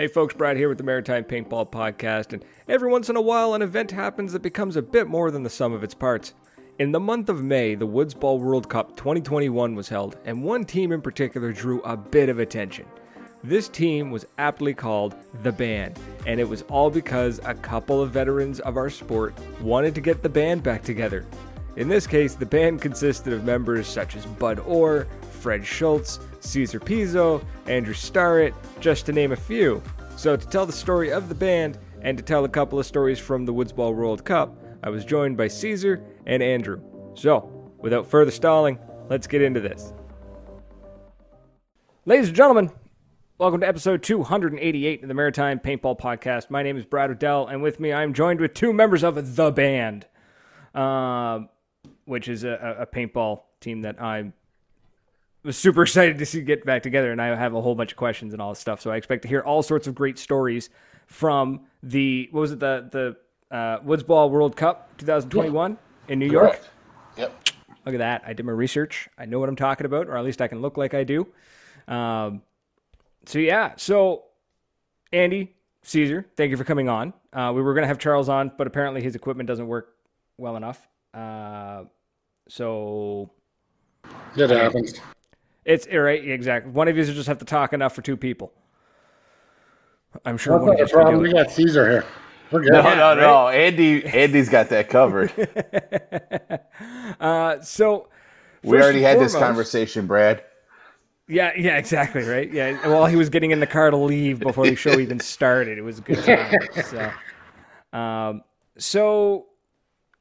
Hey folks, Brad here with the Maritime Paintball Podcast, and every once in a while an event happens that becomes a bit more than the sum of its parts. In the month of May, the Woods Ball World Cup 2021 was held, and one team in particular drew a bit of attention. This team was aptly called the Band, and it was all because a couple of veterans of our sport wanted to get the band back together. In this case, the band consisted of members such as Bud Orr, Fred Schultz, Caesar Pizzo, Andrew Starrett, just to name a few. So, to tell the story of the band and to tell a couple of stories from the Woods Ball World Cup, I was joined by Caesar and Andrew. So, without further stalling, let's get into this. Ladies and gentlemen, welcome to episode 288 of the Maritime Paintball Podcast. My name is Brad Odell, and with me, I'm joined with two members of the band, uh, which is a, a paintball team that I'm was super excited to see you get back together, and I have a whole bunch of questions and all this stuff. So I expect to hear all sorts of great stories from the what was it the the uh, Woods Ball World Cup 2021 in New York. Yep. Look at that! I did my research. I know what I'm talking about, or at least I can look like I do. Um, so yeah, so Andy Caesar, thank you for coming on. Uh, we were going to have Charles on, but apparently his equipment doesn't work well enough. Uh, so It happens. It's right, exactly. One of you just have to talk enough for two people. I'm sure That's one not of the you can problem. We got Caesar here. We're good. No, Yeah, no, right? no. Andy, Andy's got that covered. Uh, so we already and had this conversation, Brad. Yeah, yeah, exactly, right. Yeah, while he was getting in the car to leave before the show even started, it was a good time. So, um, so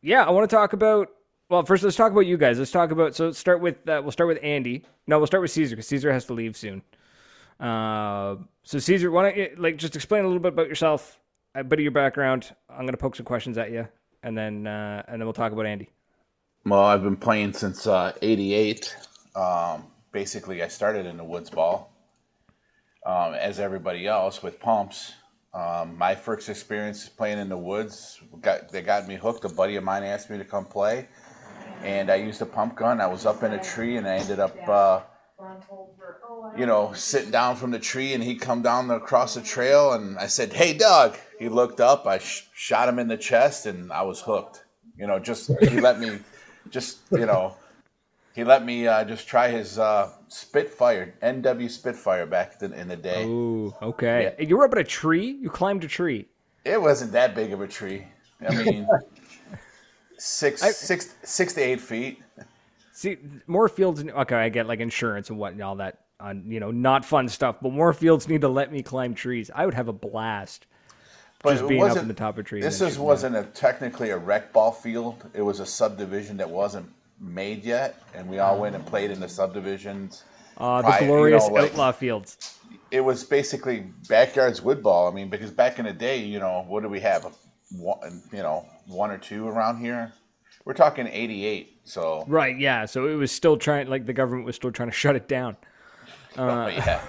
yeah, I want to talk about. Well, first, let's talk about you guys. Let's talk about. So, start with. Uh, we'll start with Andy. No, we'll start with Caesar because Caesar has to leave soon. Uh, so, Caesar, why don't you like just explain a little bit about yourself, a bit of your background. I'm gonna poke some questions at you, and then uh, and then we'll talk about Andy. Well, I've been playing since uh, '88. Um, basically, I started in the woods ball, um, as everybody else with pumps. Um, my first experience playing in the woods got they got me hooked. A buddy of mine asked me to come play, and I used a pump gun. I was up in a tree, and I ended up, uh, you know, sitting down from the tree, and he come down the, across the trail, and I said, "Hey, Doug." He looked up. I sh- shot him in the chest, and I was hooked. You know, just he let me, just you know, he let me uh, just try his uh, Spitfire, NW Spitfire back in, in the day. Ooh, okay. You were up in a tree. You climbed a tree. It wasn't that big of a tree. I mean, six, I- six, six to eight feet. See, more fields. Okay, I get like insurance and what and all that on you know not fun stuff, but more fields need to let me climb trees. I would have a blast But just being up in the top of a tree. This is, wasn't a, technically a rec ball field. It was a subdivision that wasn't made yet, and we all went and played in the subdivisions. Uh, the Right, you glorious know, like- outlaw fields. It was basically backyards wood ball. I mean, because back in the day, you know, what do we have? One, you know, one or two around here. We're talking '88, so Right. Yeah. So it was still trying. Like the government was still trying to shut it down oh, yeah.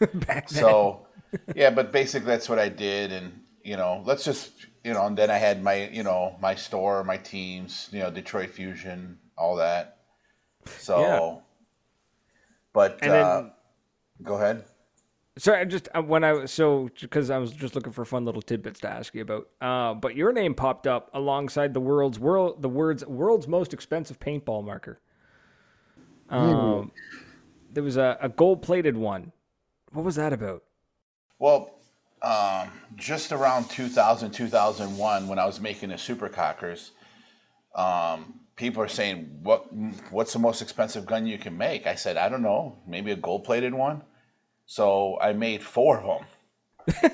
back then. So, yeah, but basically that's what I did, and you know, let's just you know, and then I had my you know my store, my teams, you know, Detroit Fusion, all that. So, Yeah. but uh, then- go ahead. Sorry, I just uh, when I was so because I was just looking for fun little tidbits to ask you about. Uh, but your name popped up alongside the world's world the words world's most expensive paintball marker. Um, there was a, a gold plated one. What was that about? Well, um, just around 2000, 2001, when I was making the Super Cockers, um, people are saying, "What? What's the most expensive gun you can make?" I said, "I don't know. Maybe a gold-plated one." So I made four of them.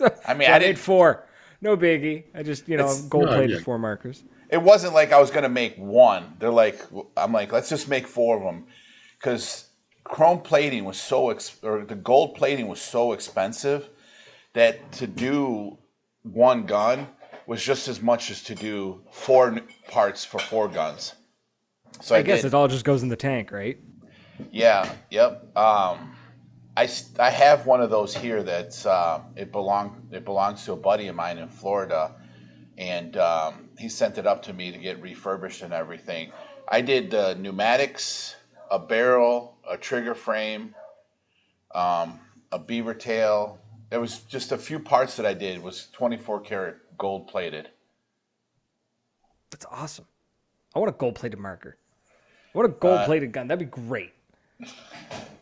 I mean, So I made didn't. four. No biggie. I just you know gold plated No, four markers. It wasn't like I was gonna make one. They're like, I'm like, let's just make four of them, because chrome plating was so ex- or the gold plating was so expensive that to do one gun was just as much as to do four parts for four guns. So I, I guess did, it all just goes in the tank, right? yeah, yep. Um, I, I have one of those here that's uh, it belong it belongs to a buddy of mine in Florida, and um, he sent it up to me to get refurbished and everything. I did the pneumatics, a barrel, a trigger frame, um, a beaver tail, There was just a few parts that I did was 24 karat gold plated. That's awesome. I want a gold plated marker. I want a gold plated gun. That'd be great.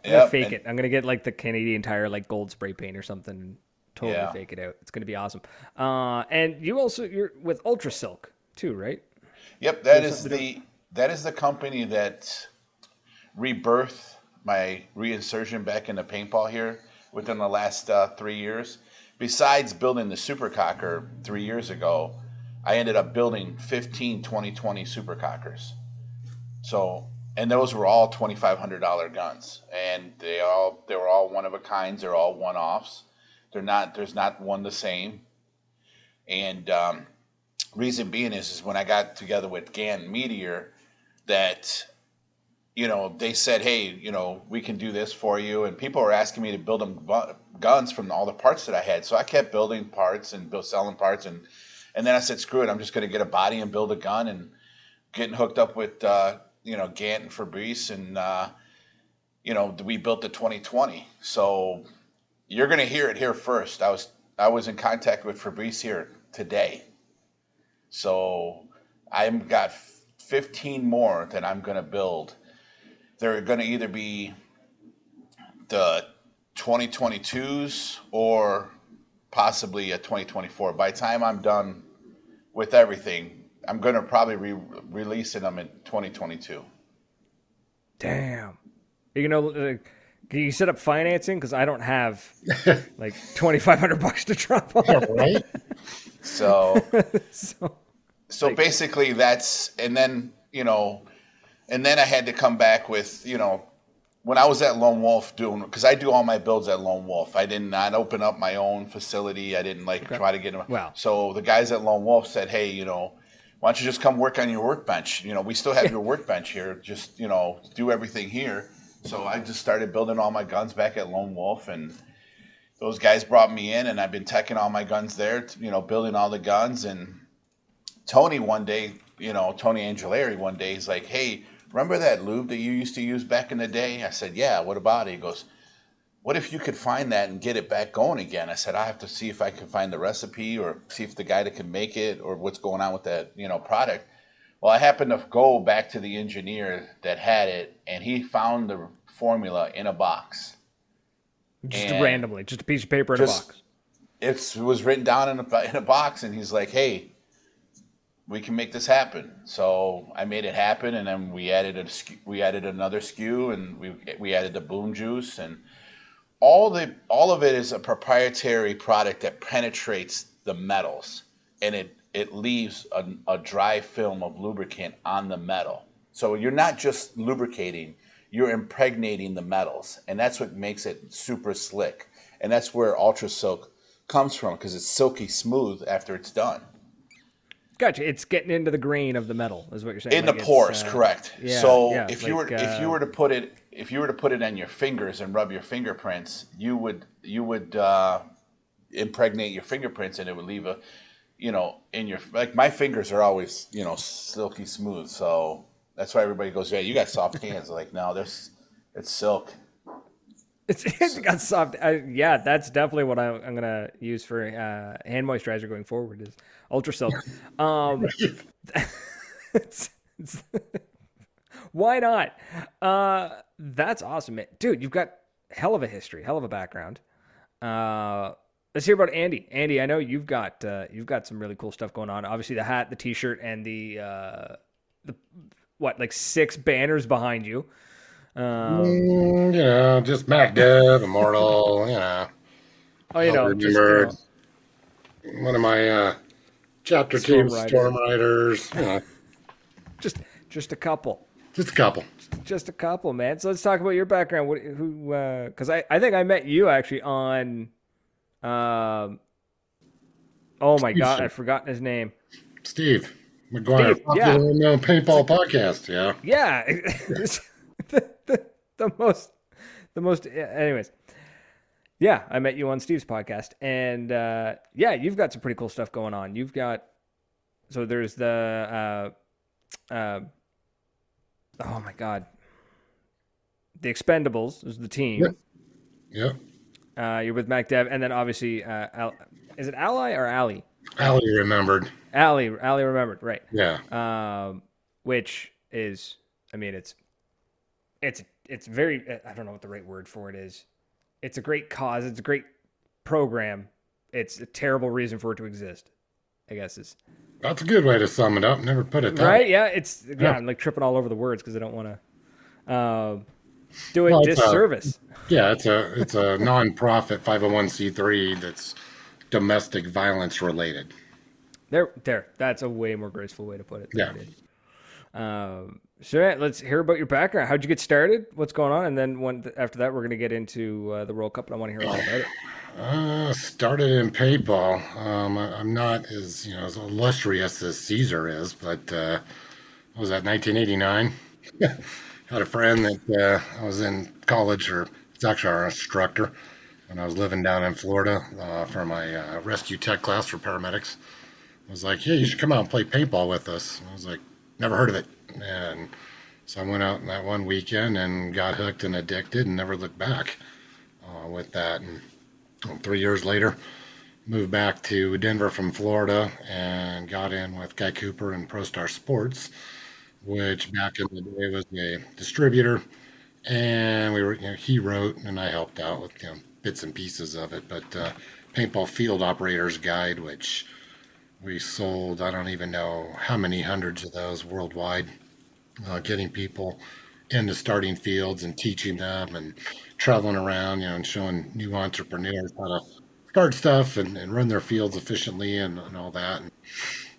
Yep, fake and- it. I'm gonna get like the Canadian Tire like gold spray paint or something and totally Yeah. fake it out. It's gonna be awesome. Uh, and you also you're with Ultra Silk too, right? Yep, that is the that is the company that rebirthed my reinsertion back into paintball here within the last uh, three years. Besides building the Supercocker three years ago, I ended up building 15 2020 Supercockers. So, and those were all $2,500 guns, and they all they were all one of a kinds. They're all one offs. They're not. There's not one the same. And um, reason being is, is when I got together with Gan Meteor, that you know they said, hey, you know, we can do this for you, and people were asking me to build them guns from all the parts that I had. So I kept building parts and build, selling parts, and and then I said, screw it, I'm just going to get a body and build a gun, and getting hooked up with uh, you know Gant and Fabrice, and uh, you know we built the 2020. So you're going to hear it here first. I was I was in contact with Fabrice here today. So I've got 15 more that I'm going to build. They're going to either be the 2022s or possibly a 2024. By the time I'm done with everything, I'm going to probably be releasing them in 2022. Damn. You know, uh, can you set up financing? Because I don't have like twenty five hundred bucks to drop on. right? So so so basically that's and then you know and then i had to come back with you know when i was at lone wolf doing because i do all my builds at lone wolf i did not open up my own facility i didn't like try to get them Wow. so the guys at lone wolf said hey you know why don't you just come work on your workbench you know we still have your workbench here just you know do everything here so i just started building all my guns back at lone wolf and those guys brought me in and i've been teching all my guns there you know building all the guns and Tony one day, you know, Tony Angelari one day, he's like, "Hey, remember that lube that you used to use back in the day?" I said, "Yeah." What about it? He goes, "What if you could find that and get it back going again?" I said, "I have to see if I can find the recipe or see if the guy that can make it or what's going on with that, you know, product." Well, I happened to go back to the engineer that had it, and he found the formula in a box. just And randomly, just a piece of paper in a box. it was written down in a, in a box and he's like hey we can make this happen so i made it happen and then we added a we added another SKU and we we added the boom juice and all the all of it is a proprietary product that penetrates the metals and it it leaves a, a dry film of lubricant on the metal so you're not just lubricating you're impregnating the metals and that's what makes it super slick and that's where ultra silk comes from because it's silky smooth after it's done Gotcha. It's getting into the grain of the metal, is what you're saying. in Like the pores uh, correct yeah, so yeah, if you like, were if you uh, were to put it if you were to put it on your fingers and rub your fingerprints you would you would uh, impregnate your fingerprints and it would leave a you know in your like my fingers are always you know silky smooth so that's why everybody goes yeah you got soft hands like no there's it's silk It's, it's got soft. I, yeah, that's definitely what I, I'm gonna use for uh, hand moisturizer going forward. Is Ultra Silk. Um, it's, it's, why not? Uh, that's awesome, man. dude. You've got hell of a history, hell of a background. Uh, let's hear about Andy. Andy, I know you've got uh, you've got some really cool stuff going on. Obviously, the hat, the T-shirt, and the uh, the what like six banners behind you. Um, Mm, you know, just MacDev, Immortal, you know. oh, you know, just, you know, One of my uh, chapter Storm team Riders. Storm Riders, you know, just just a couple just a couple. Just a couple man. So let's talk about your background. What who because i i think i met you actually on um oh my Steve god i've forgotten his name. Steve McGuire, Steve, yeah. known paintball podcast, yeah. yeah. The, the, the most the most anyways. Yeah i met you on steve's podcast and uh yeah you've got some pretty cool stuff going on. You've got so there's the uh uh oh my god the expendables is the team Yeah. Yep. Uh, you're with MacDev, and then obviously, uh, Al- is it Ally or Ally? Allie remembered. Ally, Ally remembered, right? Yeah. Um, which is, I mean, it's, it's, it's very. I don't know what the right word for it is. It's a great cause. It's a great program. It's a terrible reason for it to exist. I guess is That's a good way to sum it up. Never put it that right. Yeah, it's yeah. Yeah. I'm like tripping all over the words because I don't want to um, do it Well, disservice. Yeah, it's a it's a non-profit 501c3 that's domestic violence related. There, there. That's a way more graceful way to put it. than Yeah. Um, so yeah, let's hear about your background. How'd you get started? What's going on? And then when after that, we're gonna get into uh, the World Cup, and I want to hear all about it. Uh, started in paintball. Um, I- I'm not as you know as illustrious as Caesar is, but uh, what was that 1989? Had a friend that uh, I was in college, or it's actually our instructor, when I was living down in Florida uh, for my uh, rescue tech class for paramedics. I was like, "Yeah, you should come out and play paintball with us." I was like, "Never heard of it," and so I went out that one weekend and got hooked and addicted, and never looked back uh, with that. And um, three years later, moved back to Denver from Florida and got in with Guy Cooper and ProStar Sports, which back in the day was a distributor. And we were, you know, he wrote and I helped out with you know, bits and pieces of it. But uh, Paintball Field Operator's Guide, which we sold, I don't even know how many hundreds of those worldwide, uh, getting people into starting fields and teaching them and traveling around, you know, and showing new entrepreneurs how to start stuff and, and run their fields efficiently and, and all that. And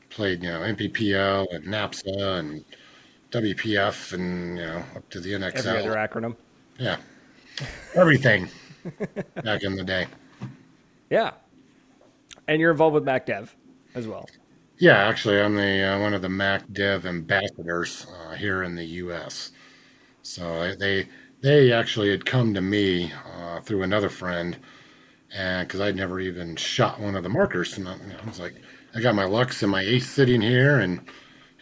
played, you know, MPPO and NAPSA and WPF and, you know, up to the Every NXL. other acronym. Yeah. Everything back in the day. Yeah, and you're involved with MacDev as well. Yeah, actually, I'm the uh, one of the Mac Dev ambassadors uh, here in the U.S. So they they actually had come to me uh, through another friend, and because I'd never even shot one of the markers, and I, I was like, I got my Luxe and my Ace sitting here, and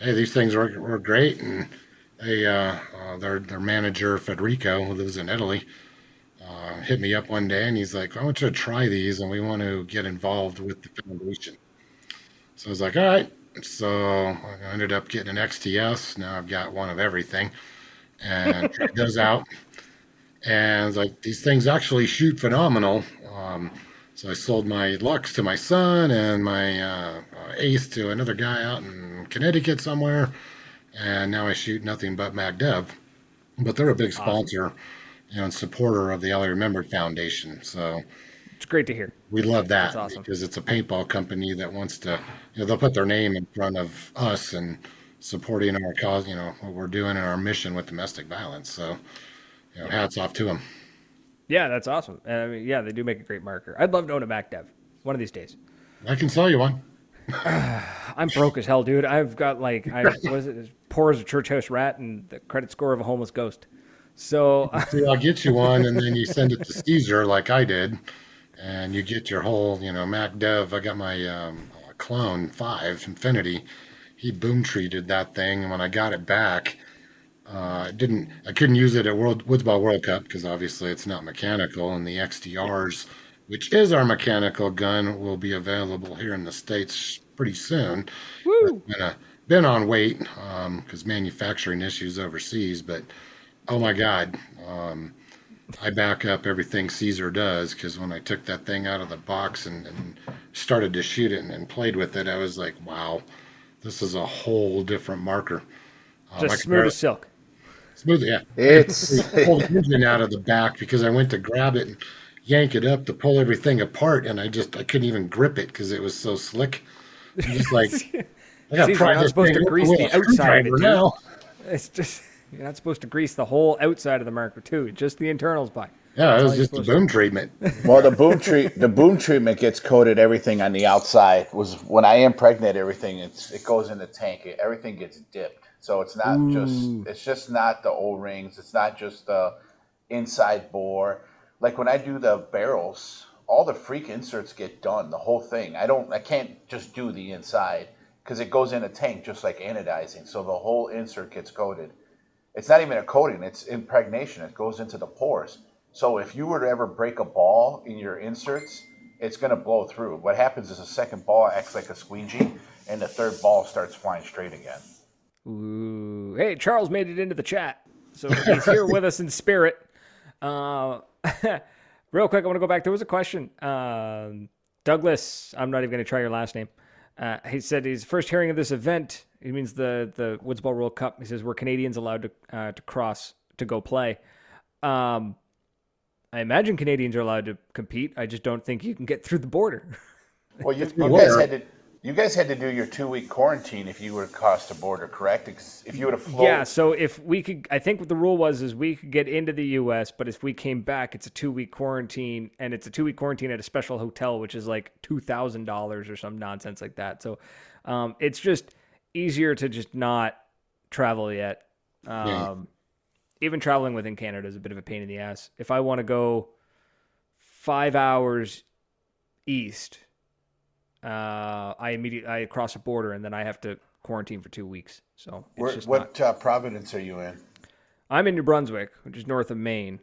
hey, these things were, were great, and they uh, uh, their their manager Federico, who lives in Italy. Uh, hit me up one day and he's like, I want you to try these and we want to get involved with the foundation. So I was like, all right. So I ended up getting an XTS. Now I've got one of everything and tried those out. And like, these things actually shoot phenomenal. Um, so I sold my Luxe to my son and my uh, uh, Ace to another guy out in Connecticut somewhere. And now I shoot nothing but MacDev. But they're a big sponsor you know, and supporter of the Ellie Remembered Foundation. So It's great to hear. we love that awesome. because it's a paintball company that wants to, you know, they'll put their name in front of us and supporting our cause, you know, what we're doing in our mission with domestic violence. So, you know, hats off to them. Yeah, that's awesome. And I mean, yeah, they do make a great marker. I'd love to own a MacDev one of these days. I can sell you one. I'm broke as hell, dude. I've got like I was it poor as a church house rat and the credit score of a homeless ghost. So See, I'll get you one, and then you send it to Caesar like I did, and you get your whole, you know, Mac Dev. I got my um, clone five Infinity. He boom treated that thing, and when I got it back, uh, didn't. I couldn't use it at World Woodsball World Cup because obviously it's not mechanical, and the XDRs, which is our mechanical gun, will be available here in the states pretty soon. woo. Been, a, been on wait because manufacturing issues overseas, but oh my god, um, I back up everything Caesar does because when I took that thing out of the box and, and started to shoot it and, and played with it, I was like, wow, this is a whole different marker. Um, Just smooth as silk. Smooth, yeah. It's pulled the engine out of the back because I went to grab it and yank it up to pull everything apart, and I just I couldn't even grip it because it was so slick. I'm just like I got to Caesar, pry you're not supposed to grease the outside of it, now. It's just you're not supposed to grease the whole outside of the marker too, just the internals by. Yeah, it was just a supposed to boom treatment. well, the boom treat the boom treatment gets coated everything on the outside. Was when I impregnate everything, it's it goes in the tank. It, everything gets dipped, so it's not just it's just not the O rings. It's not just the inside bore. Like when I do the barrels, all the freak inserts get done. The whole thing. I don't. I can't just do the inside because it goes in a tank just like anodizing. So the whole insert gets coated. It's not even a coating; it's impregnation. It goes into the pores. So if you were to ever break a ball in your inserts, it's going to blow through. What happens is the second ball acts like a squeegee, and the third ball starts flying straight again. Ooh. Hey, Charles made it into the chat. So he's here with us in spirit. Uh, real quick, I want to go back. There was a question. Um, Douglas, I'm not even going to try your last name. Uh, he said he's first hearing of this event. He means the the Woods Ball World Cup. He says we're Canadians allowed to uh, to cross to go play. Um, I imagine Canadians are allowed to compete. I just don't think you can get through the border. Well, you, you guys had to you guys had to do your two week quarantine if you were across the border, correct? If you would have flown. Yeah. So if we could, I think what the rule was is we could get into the U.S., but if we came back, it's a two week quarantine, and it's a two week quarantine at a special hotel, which is like two thousand dollars or some nonsense like that. So um, it's just easier to just not travel yet. Um, yeah. Even traveling within Canada is a bit of a pain in the ass. If I want to go five hours east uh, I immediately I cross a border and then I have to quarantine for two weeks. So Where, what not... uh, province are you in? I'm in New Brunswick, which is north of Maine.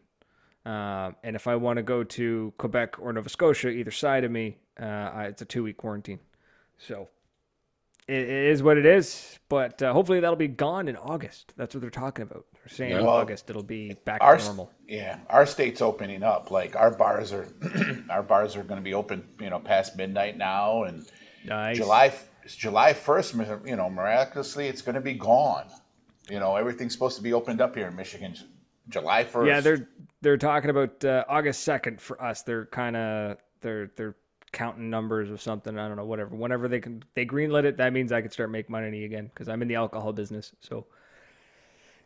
Uh, and if I want to go to Quebec or Nova Scotia, either side of me, uh, it's a two week quarantine. So it, it is what it is. But uh, hopefully that'll be gone in August. That's what they're talking about. They're saying yeah. August it'll be back our, to normal. Yeah, our state's opening up. Like our bars are, our bars are going to be open. You know, past midnight now, and nice. July July first. You know, miraculously, it's going to be gone. You know, everything's supposed to be opened up here in Michigan. July first. Yeah, they're they're talking about uh, August second for us. They're kind of they're they're counting numbers or something. I don't know, whatever. Whenever they can they greenlit it, that means I can start making money again because I'm in the alcohol business. So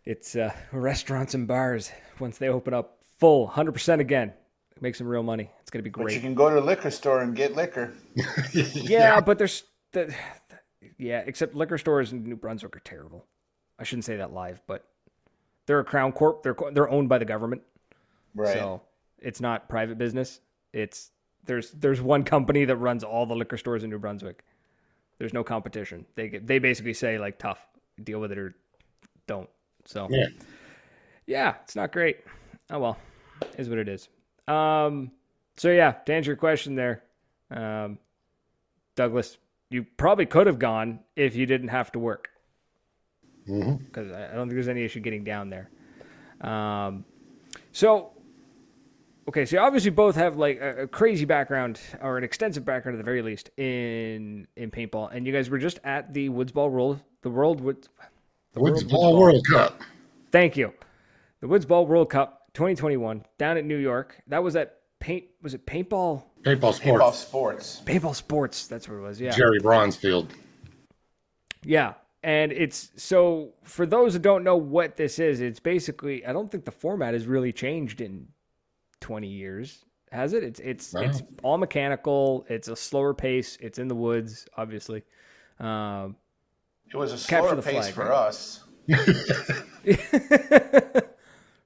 it's uh, restaurants and bars once they open up full 100% again make some real money. It's going to be great but you can go to a liquor store and get liquor. Yeah, yeah, but there's the, yeah except liquor stores in new brunswick are terrible. I shouldn't say that live but they're a crown corp they're they're owned by the government. Right. So it's not private business. It's there's there's one company that runs all the liquor stores in new brunswick there's no competition they they basically say like tough deal with it or don't so yeah, yeah, it's not great. Oh well, is what it is. Um, so yeah, to answer your question there, um, Douglas, you probably could have gone if you didn't have to work. Because mm-hmm. I don't think there's any issue getting down there. Um, so okay, so you obviously both have like a, a, crazy background or an extensive background at the very least in in paintball, and you guys were just at the Woods Ball World, the World Woods the Woods, Ball, World Cup. Thank you. The Woods Ball World Cup 2021 down at New York. That was at paint. Was it paintball? Paintball sports. Paintball sports. Paintball sports. That's what it was. Yeah. Jerry Bronsfield. Yeah. And it's so for those who don't know what this is, it's basically I don't think the format has really changed in 20 years, has it? It's it's no. it's all mechanical. It's a slower pace. It's in the woods, obviously. Um, it was a slower pace flag, for right? us.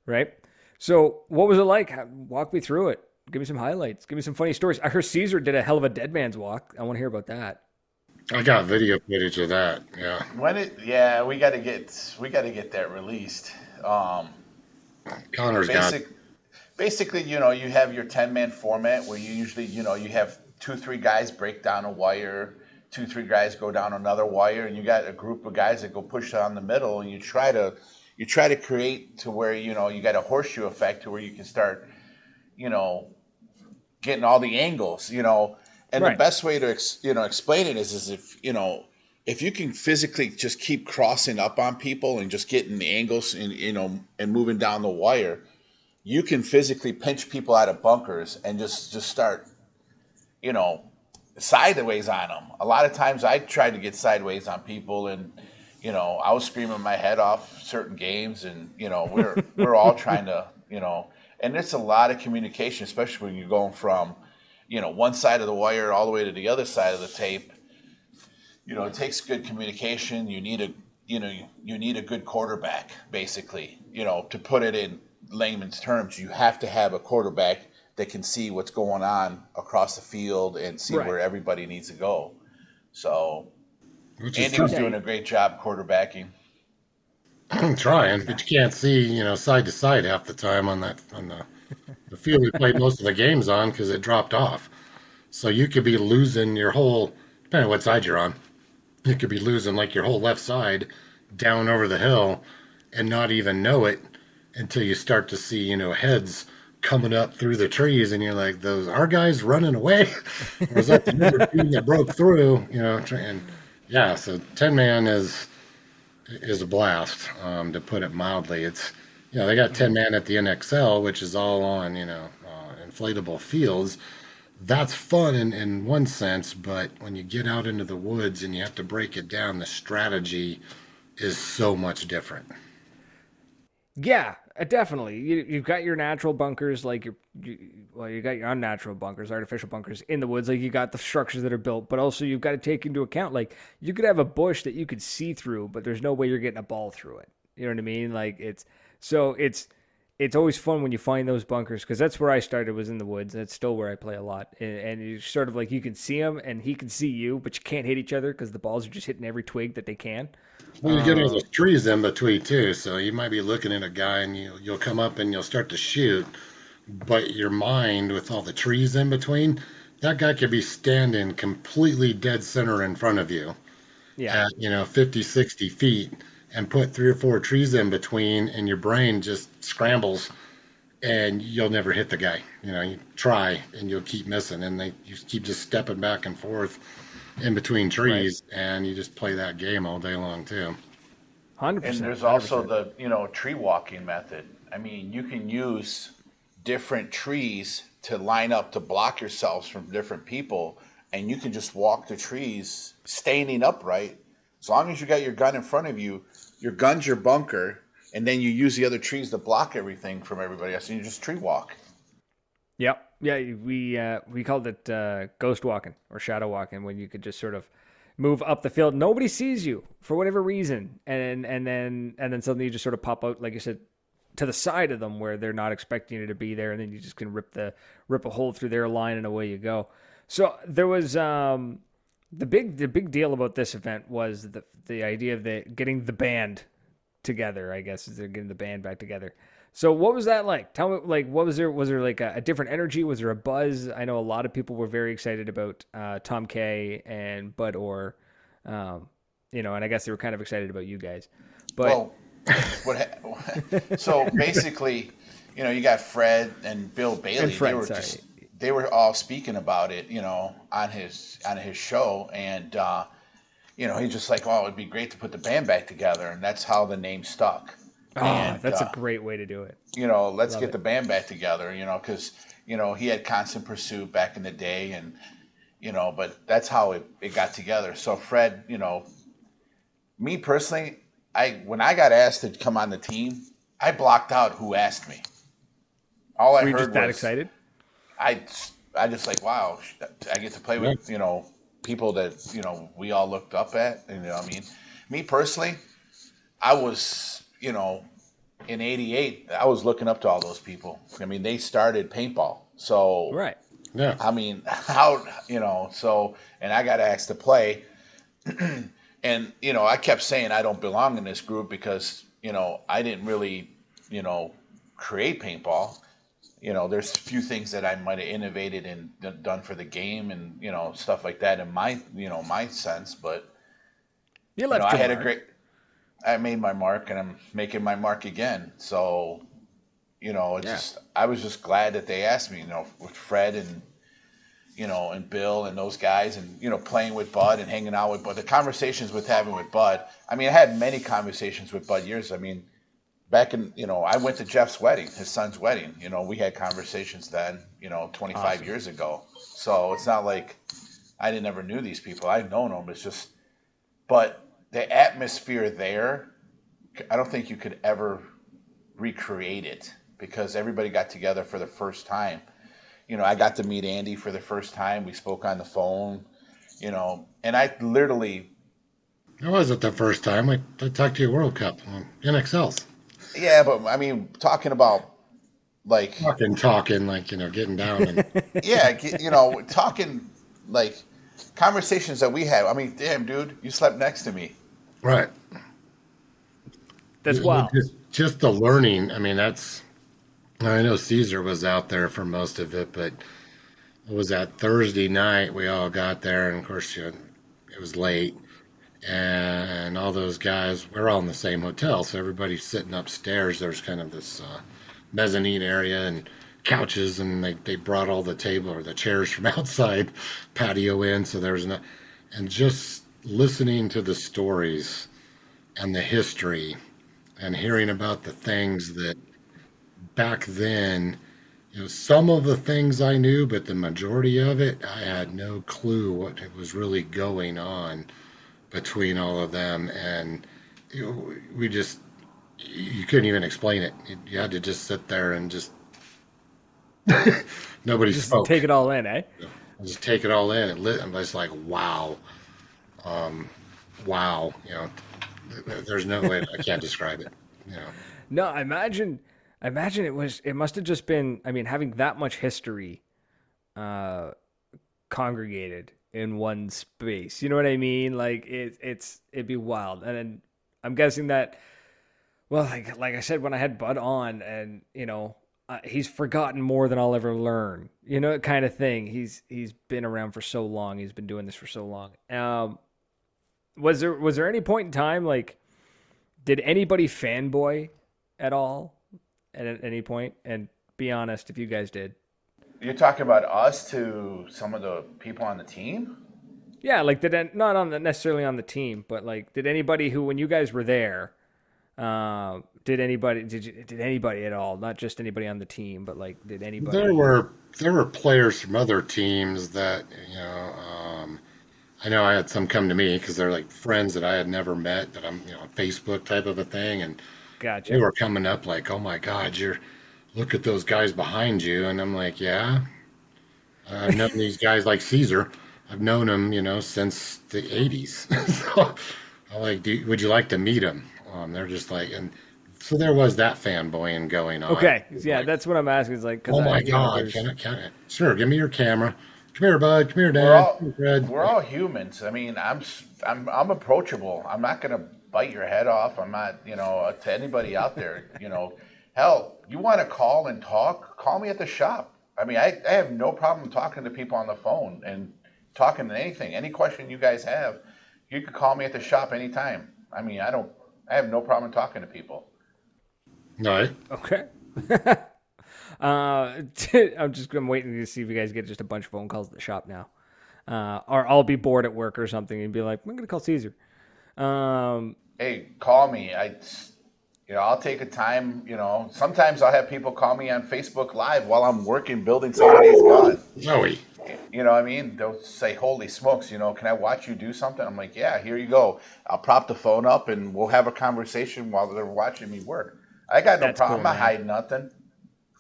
right. So, what was it like? Walk me through it. Give me some highlights. Give me some funny stories. I heard Caesar did a hell of a dead man's walk. I want to hear about that. I got video footage of that. Yeah. When it, yeah, we got to get we got to get that released. Um, Connor's basic, got. Basically, you know, you have your ten man format where you usually, you know, you have two, three guys break down a wire two, three guys go down another wire, and you got a group of guys that go push on the middle, and you try to you try to create to where you know you got a horseshoe effect to where you can start, you know, getting all the angles, you know. And right. the best way to ex, you know explain it is is if you know if you can physically just keep crossing up on people and just getting the angles and you know and moving down the wire, you can physically pinch people out of bunkers and just just start, you know, sideways on them. A lot of times I tried to get sideways on people and you know, I was screaming my head off certain games and you know, we're we're all trying to, you know, and it's a lot of communication, especially when you're going from, you know, one side of the wire all the way to the other side of the tape. You know, it takes good communication. You need a you know, you need a good quarterback, basically. You know, to put it in layman's terms, you have to have a quarterback that can see what's going on across the field and see right. where everybody needs to go. So Andy was doing a great job quarterbacking. I'm trying, but you can't see, you know, side to side half the time on that on the the field we played most of the games on because it dropped off. So you could be losing your whole, depending on what side you're on, you could be losing like your whole left side down over the hill and not even know it until you start to see, you know, heads coming up through the trees and you're like, those are guys running away? was that the other team that broke through? You know, and yeah, so 10 man is is a blast, um, to put it mildly. It's, you know, they got 10 man at the NXL, which is all on, you know, uh, inflatable fields. That's fun in, in one sense, but when you get out into the woods and you have to break it down, the strategy is so much different. Yeah, uh, definitely. You, you've got your natural bunkers, like your, you, well, you got your unnatural bunkers, artificial bunkers in the woods. Like you got the structures that are built, but also you've got to take into account, like you could have a bush that you could see through, but there's no way you're getting a ball through it. You know what I mean? Like it's so it's it's always fun when you find those bunkers because that's where I started was in the woods. That's still where I play a lot, and, and you sort of like you can see him and he can see you, but you can't hit each other because the balls are just hitting every twig that they can. Well, you get all um, those trees in between too, so you might be looking at a guy and you you'll come up and you'll start to shoot, but your mind with all the trees in between, that guy could be standing completely dead center in front of you, Yeah, at you know 50, 60 feet, and put three or four trees in between, and your brain just scrambles, and you'll never hit the guy. You know, you try and you'll keep missing, and they you keep just stepping back and forth in between trees, and you just play that game all day long too. hundred And percent. And there's also the you know tree walking method. I mean, you can use different trees to line up to block yourselves from different people, and you can just walk the trees standing upright. As long as you got your gun in front of you, your gun's your bunker, and then you use the other trees to block everything from everybody else, and you just tree walk. Yep. Yeah, we uh, we called it uh, ghost walking or shadow walking when you could just sort of move up the field. Nobody sees you for whatever reason, and and then and then suddenly you just sort of pop out, like you said, to the side of them where they're not expecting you to be there, and then you just can rip the rip a hole through their line and away you go. So there was um, the big the big deal about this event was the the idea of the getting the band together. I guess is they're getting the band back together. So what was that like? Tell me, like, what was there? Was there like a, a different energy? Was there a buzz? I know a lot of people were very excited about uh, Tom Kaye and Bud Orr, um, you know, and I guess they were kind of excited about you guys. But Well, what? Ha- so basically, you know, you got Fred and Bill Bailey. And Fred, they were sorry. just they were all speaking about it, you know, on his on his show, and uh, you know, he's just like, oh, it'd be great to put the band back together, and that's how the name stuck. oh, and, that's uh, a great way to do it. you know, let's Love get it. the band back together, you know, because, you know, he had Constant Pursuit back in the day and, you know, but that's how it, it got together. So Fred, you know, me personally, I when I got asked to come on the team, I blocked out who asked me. All I Were you heard just that was excited? I I just like wow, I get to play with you know people that you know we all looked up at. You know, what I mean, me personally, I was you know in '88, I was looking up to all those people. I mean, they started paintball, so Right. Yeah. I mean, how you know? So, and I got asked to play, and you know, I kept saying I don't belong in this group because you know I didn't really, you know, create paintball. You know, there's a few things that I might have innovated and done for the game, and you know, stuff like that in my, you know, my sense. But You you know, I your had a great. I made my mark, and I'm making my mark again. So, you know, it's Yeah. just I was just glad that they asked me. You know, with Fred and you know and Bill and those guys, and you know, playing with Bud and hanging out with Bud. The conversations with having with Bud. I mean, I had many conversations with Bud years. I mean, back in you know, I went to Jeff's wedding, his son's wedding. You know, we had conversations then. You know, 25 Awesome. years ago. So it's not like I didn't ever knew these people. I've known them. It's just but the atmosphere there, I don't think you could ever recreate it because everybody got together for the first time. You know, I got to meet Andy for the first time. We spoke on the phone, you know, and I literally, It wasn't the first time. I, I talked to you World Cup um, on NXLs. Yeah, but I mean, talking about like, Talking, talking, like, you know, getting down. And yeah, get- you know, talking like conversations that we have. I mean, damn, dude, you slept next to me. right. That's It- wild. Just, just the learning. I mean, that's I know Caesar was out there for most of it, but it was that Thursday night we all got there, and of course you know, it was late, and all those guys we're all in the same hotel, so everybody's sitting upstairs. There's kind of this uh, mezzanine area and couches, and they, they brought all the table or the chairs from outside patio in, so there's no, and just listening to the stories and the history and hearing about the things that back then you know some of the things i knew but the majority of it i had no clue what was really going on between all of them and you know, we just you couldn't even explain it you had to just sit there and just nobody Just spoke take it all in, eh? just take it all in and lit and it's like wow um wow you know there's no way i can't describe it you know No, I imagine. I imagine it was. It must have just been. I mean, having that much history, uh, congregated in one space. You know what I mean? Like it, it's it'd be wild. And then I'm guessing that. Well, like like I said when I had Bud on, and you know, uh, he's forgotten more than I'll ever learn. You know, kind of thing. He's he's been around for so long. He's been doing this for so long. Um, was there was there any point in time like, did anybody fanboy at all at, at any point? And be honest, if you guys did. You're talking about us to some of the people on the team? Yeah, like did an- not on the necessarily on the team, but like did anybody who when you guys were there, uh, did anybody did you, did anybody at all? Not just anybody on the team, but like did anybody? There were there were players from other teams that you know. Um, I know I had some come to me because they're like friends that I had never met that I'm you know Facebook type of a thing, and Gotcha. they were coming up like, "Oh my God, you're look at those guys behind you," and I'm like, "Yeah, I've known these guys like Caesar. I've known them, you know, since the '80s. so I'm like, Do, would you like to meet them?" Um, they're just like, and so there was that fanboying going on. Okay, yeah, like, that's what I'm asking. Is like, 'cause Oh I- my you know, God! Can I, can I, sure, give me your camera. Come here, bud. Come here, Dad. We're all, here, we're all humans. I mean, I'm s- I'm I'm approachable. I'm not gonna bite your head off. I'm not, you know, to anybody out there. You know, hell, you want to call and talk? Call me at the shop. I mean, I, I have no problem talking to people on the phone and talking to anything. Any question you guys have, you can call me at the shop anytime. I mean, I don't. I have no problem talking to people. No, Okay. uh, I'm just I'm waiting to see if you guys get just a bunch of phone calls at the shop now, uh, or I'll be bored at work or something and be like, I'm gonna call Caesar. Um, hey, call me. I, you know, I'll take a time. You know, sometimes I'll have people call me on Facebook Live while I'm working building somebody's gun. Oh, Zoe. You know what I mean? They'll say, "Holy smokes!" You know, can I watch you do something? I'm like, "Yeah, here you go." I'll prop the phone up and we'll have a conversation while they're watching me work. I got no That's problem. cool, I'm not man. hiding nothing.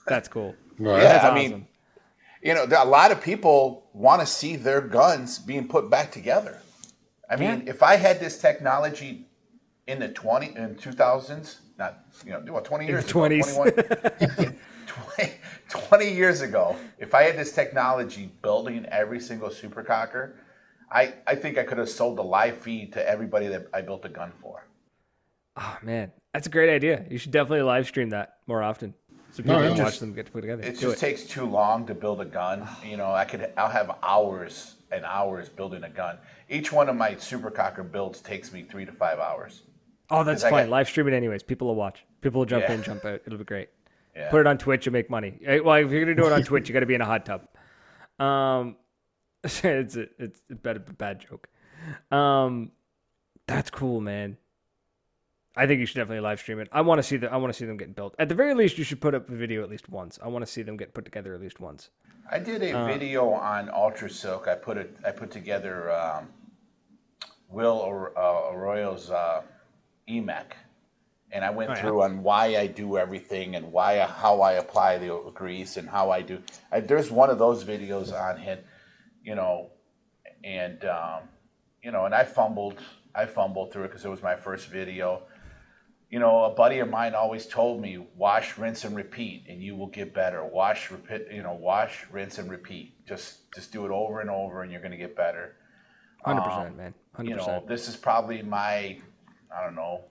that's cool. Right. Yeah, That's I awesome. mean, you know, a lot of people want to see their guns being put back together. I mean, Yeah. if I had this technology in the 20 in 2000s, not you know, what 20 years the ago, 21 20, 20 years ago, if I had this technology building every single supercocker, I, I think I could have sold the live feed to everybody that I built a gun for. Oh man, that's a great idea. You should definitely live stream that more often, so people No, can it watch just- them get put together. It Do just takes too long to build a gun. You know, I could I'll have hours and hours building a gun. Each one of my supercocker builds takes me three to five hours. Oh, that's fine. live stream it anyways. People will watch. People will jump Yeah. in, jump out. It'll be great. Yeah. Put it on Twitch and make money. Well, if you're gonna do it on Twitch, you got to be in a hot tub. Um, it's a, it's a bad, bad joke. Um, that's cool, man. I think you should definitely live stream it. I want to see the I want to see them getting built. At the very least, you should put up a video at least once. I want to see them get put together at least once. I did a video on Ultra Silk. I put it. I put together um, Will uh, Arroyo's uh, Emek, and I went Oh, yeah. through on why I do everything and why how I apply the grease and how I do. I, there's one of those videos on it, you know, and um, you know, and I fumbled. I fumbled through it because it was my first video. You know, a buddy of mine always told me, wash, rinse, and repeat, and you will get better. Wash, repeat, you know, wash, rinse, and repeat. Just, just do it over and over, and you're going to get better. Hundred percent, man. Hundred You know, this is probably my, I don't know,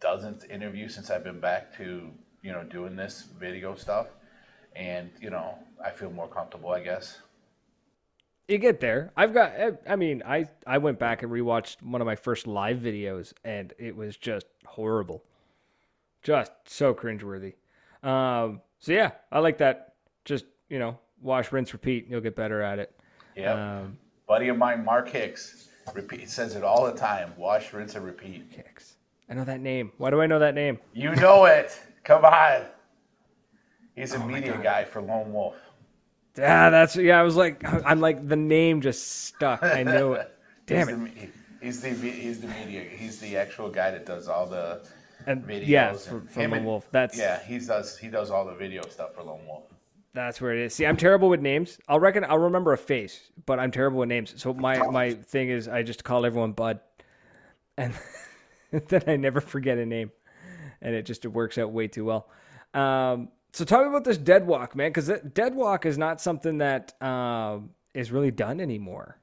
dozenth interview since I've been back to you know, doing this video stuff, and you know, I feel more comfortable, I guess. You get there. I've got. I mean, I I went back and rewatched one of my first live videos, and it was just horrible, just so cringeworthy. Um, so yeah, I like that. Just you know, wash, rinse, repeat. You'll get better at it. Yeah. Um, Buddy of mine, Mark Hicks, repeat It says it all the time. Wash, rinse, and repeat. Hicks. I know that name. Why do I know that name? You know it. Come on. He's a oh media guy for Lone Wolf. Yeah, that's yeah. I was like, I'm like the name just stuck. I knew it. Damn he's it. The, he's the he's the media. He's the actual guy that does all the and videos. Yeah, for, Lone Wolf. That's yeah. He does he does all the video stuff for Lone Wolf. That's where it is. See, I'm terrible with names. I'll reckon I'll remember a face, but I'm terrible with names. So my my thing is I just call everyone Bud, and then I never forget a name, and it just it works out way too well. Um, so tell me about this dead walk, man, because dead walk is not something that um, is really done anymore.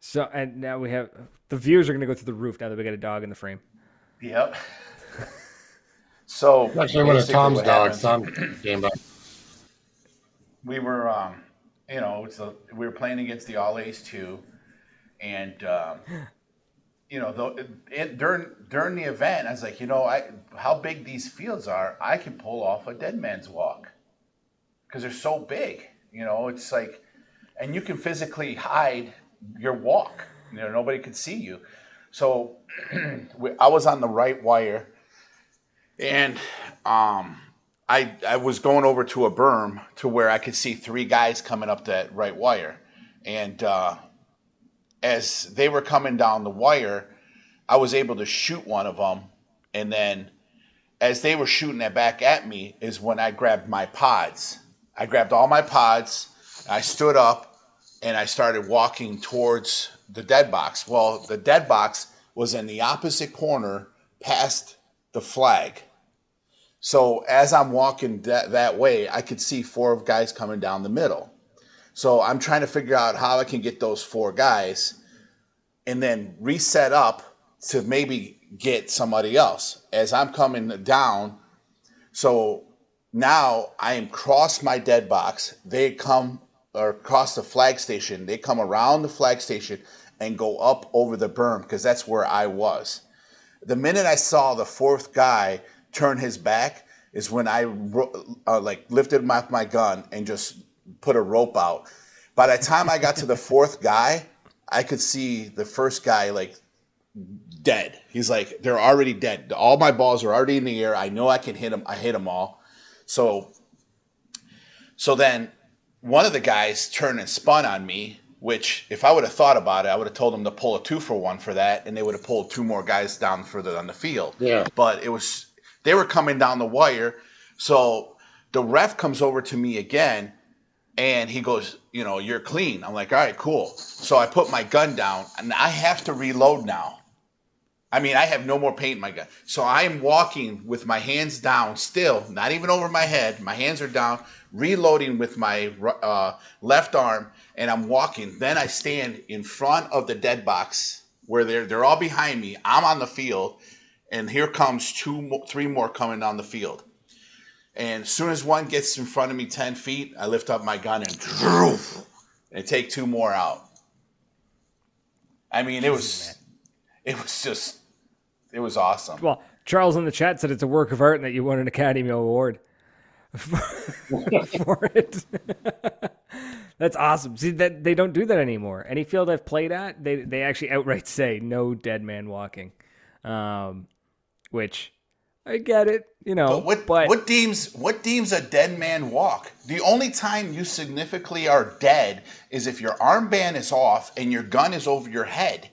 So and now we have the views are going to go through the roof now that we got a dog in the frame. Yep. so actually, one of Tom's dogs, Tom came by. We were, um, you know, a, we were playing against the All A's too, and um, you know, though, it, during during the event, I was like, you know, I how big these fields are, I can pull off a dead man's walk because they're so big. You know, it's like, and you can physically hide your walk. You know, nobody could see you. So I was on the right wire, and um, I I was going over to a berm to where I could see three guys coming up that right wire, and uh, as they were coming down the wire, I was able to shoot one of them, and then as they were shooting that back at me is when I grabbed my pods. I grabbed all my pods, I stood up, and I started walking towards the dead box. Well, the dead box was in the opposite corner past the flag. So as I'm walking that, that way, I could see four guys coming down the middle. So I'm trying to figure out how I can get those four guys and then reset up to maybe get somebody else as I'm coming down. So now I am cross my dead box. They come or cross the flag station. They come around the flag station and go up over the berm because that's where I was. The minute I saw the fourth guy turn his back is when I uh, like lifted my, my gun and just put a rope out. By the time I got to the fourth guy, I could see the first guy like dead. He's like, they're already dead. All my balls are already in the air. I know I can hit them. I hit them all. So, so then one of the guys turned and spun on me. Which, if I would have thought about it, I would have told them to pull a two for one for that, and they would have pulled two more guys down further on the field. Yeah. But it was they were coming down the wire, so the ref comes over to me again and he goes, you know, you're clean. I'm like, all right, cool. So I put my gun down and I have to reload now. I mean, I have no more paint in my gun. So I am walking with my hands down still, not even over my head. My hands are down, reloading with my uh, left arm, and I'm walking. Then I stand in front of the dead box where they're, they're all behind me. I'm on the field, and here comes two, three more coming down the field. And as soon as one gets in front of me 10 feet, I lift up my gun and, and take two more out. I mean, it was it was just it was awesome. Well, Charles in the chat said it's a work of art and that you won an Academy Award for, for it. That's awesome. See that they don't do that anymore. Any field I've played at, they they actually outright say no dead man walking, um, which I get it, you know. But what but... what deems what deems a dead man walk? The only time you significantly are dead is if your armband is off and your gun is over your head.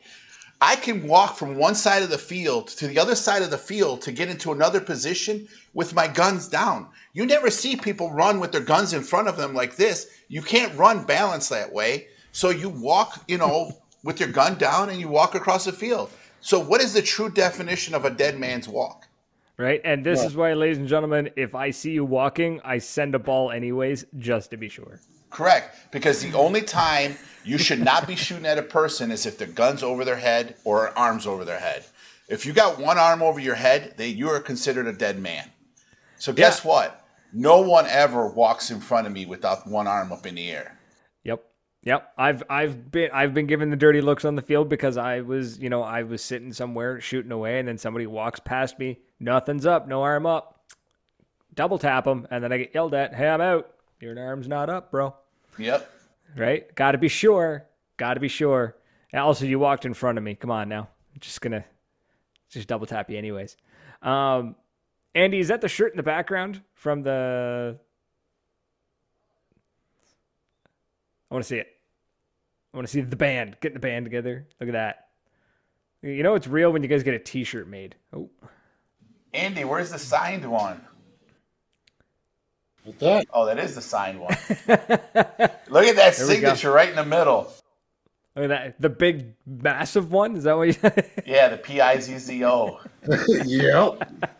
I can walk from one side of the field to the other side of the field to get into another position with my guns down. You never see people run with their guns in front of them like this. You can't run balanced that way. So you walk, you know, with your gun down and you walk across the field. So what is the true definition of a dead man's walk? right? And this yeah. is why, ladies and gentlemen, if I see you walking, I send a ball anyways, just to be sure. Correct, because the only time you should not be shooting at a person is if their gun's over their head or arms over their head. If you got one arm over your head, they you are considered a dead man. So guess Yeah. what? No one ever walks in front of me without one arm up in the air. Yep. I've I've been I've been given the dirty looks on the field because I was, you know, I was sitting somewhere shooting away and then somebody walks past me, nothing's up, no arm up. Double tap them and then I get yelled at, "Hey, I'm out. Your arm's not up, bro." Yep. Right? Got to be sure. Got to be sure. And also you walked in front of me. Come on now. I'm just going to just double tap you anyways. Um Andy, is that the shirt in the background from the I want to see it. I want to see the band. Getting the band together. Look at that. You know it's real when you guys get a T-shirt made. Oh, Andy, where's the signed one? Like that. Oh, that is the signed one. Look at that There signature right in the middle. look at that. The big, massive one. Is that what you? Yeah, the P I Z Z O. yep.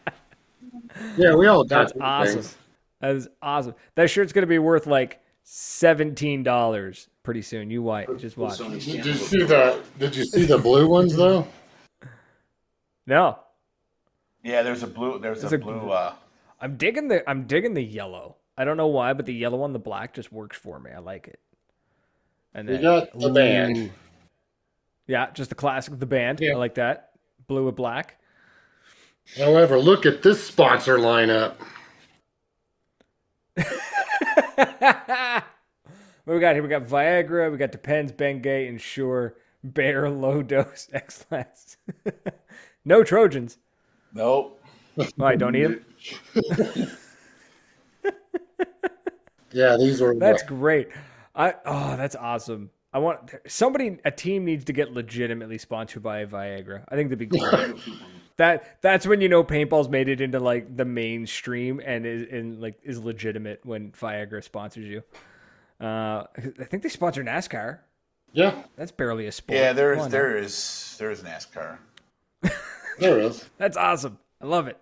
Yeah, we all got That's awesome. things. That is awesome. That shirt's gonna be worth like seventeen dollars pretty soon. You white. Just watch. Did you see the Did you see the blue ones though? No, Yeah, there's a blue. There's It's a a- blue. Uh, I'm digging the. I'm digging the yellow. I don't know why, but the yellow on the black just works for me. I like it. And We then got the band. Yeah, just the classic, of the band. Yeah. I like that. Blue with black. However, look at this sponsor lineup. what we got here? We got Viagra, we got Depends, Bengay, Ensure, Bayer, Low Dose, Ex-Lax. no Trojans. nope. Oh, I don't need them. Yeah, these were. That's great. I oh, that's awesome. I want somebody, a team needs to get legitimately sponsored by Viagra. I think that'd be great. That that's when you know paintball's made it into like the mainstream and is and like is legitimate when Viagra sponsors you. Uh, I think they sponsor NASCAR. yeah, That's barely a sport. Yeah, there Come is. on There is. There is NASCAR. there is. That's awesome. I love it.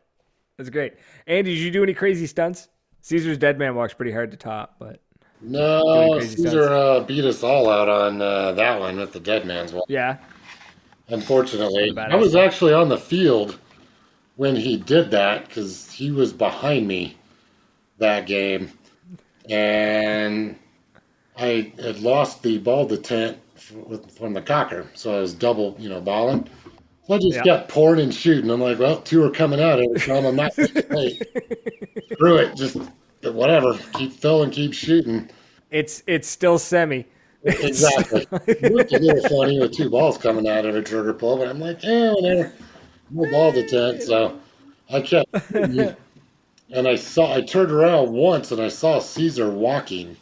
That's great. Andy, did you do any crazy stunts? Caesar's dead man walks pretty hard to top, but No, Caesar uh, beat us all out on uh, that one with the Dead Man's walk. yeah. Unfortunately, I was actually on the field when he did that because he was behind me that game, and I had lost the ball detent from the cocker, so I was double, you know, balling. So I just Yeah. got pouring and shooting. I'm like, well, two are coming out every time. I'm not. hey, screw it, just whatever. Keep filling, keep shooting. It's it's still semi. Exactly. It looked a little funny with two balls coming out of a trigger pull, but I'm like, eh, whatever. No ball detent. So I kept and I saw I turned around once and I saw Caesar walking.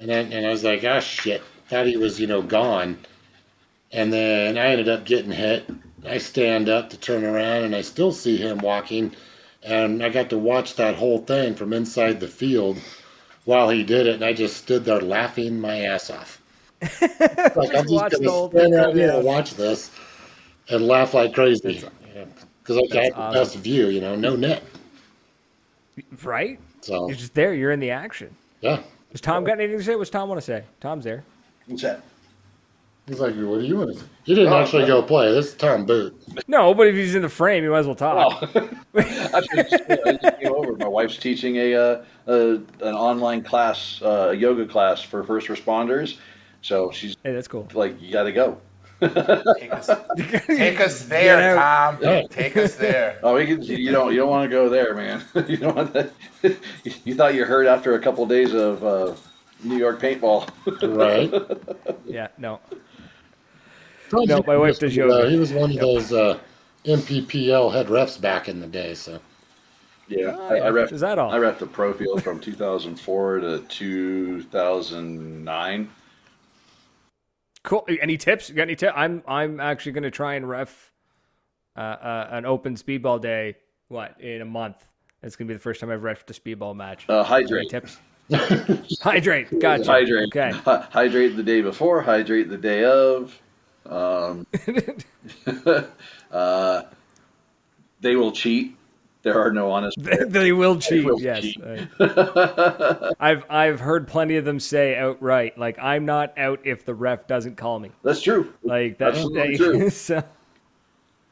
And I and I was like, ah shit. Thought he was, you know, gone. And then I ended up getting hit. I stand up to turn around and I still see him walking. And I got to watch that whole thing from inside the field while he did it, and I just stood there laughing my ass off. Like I'm just gonna whole stand out here and watch this and laugh like crazy because I got the awesome. best view, you know, no net. Right? So You're just there. You're in the action. yeah, Does Tom got anything to say? What's Tom want to say? Tom's there. What's that? he's like, "What do you want?" to say? He didn't Oh, actually no. go play. This is Tom Boot. No, but if he's in the frame, he might as well talk. Oh, I just, I just came over. My wife's teaching a, uh, a an online class, uh, a yoga class for first responders. So she's Hey, that's cool. like, "You got to go." Take us, take us there, Get Tom. Yeah. Take us there. Oh, we can, you don't you don't want to go there, man. you don't want that. you thought you heard after a couple days of uh, New York paintball. Right? Yeah, no. Tom's No, my wife does uh, he was one of those uh, NPPL head refs back in the day. So yeah, Oh, I. I ref Is that all? I ref the pro field from 2004 to 2009. Cool. Any tips? You got any tips? I'm I'm actually going to try and ref uh, uh, an open speedball day. What in a month? It's going to be the first time I've refed a speedball match. Uh, Any hydrate. tips? hydrate. Gotcha. Hydrate. Okay. Hy- hydrate the day before. Hydrate the day of. Um, uh, they will cheat. There are no honest. they, they will cheat. will yes. cheat. I've I've heard plenty of them say outright, like I'm not out if the ref doesn't call me. That's true. Like that's Absolutely true. so,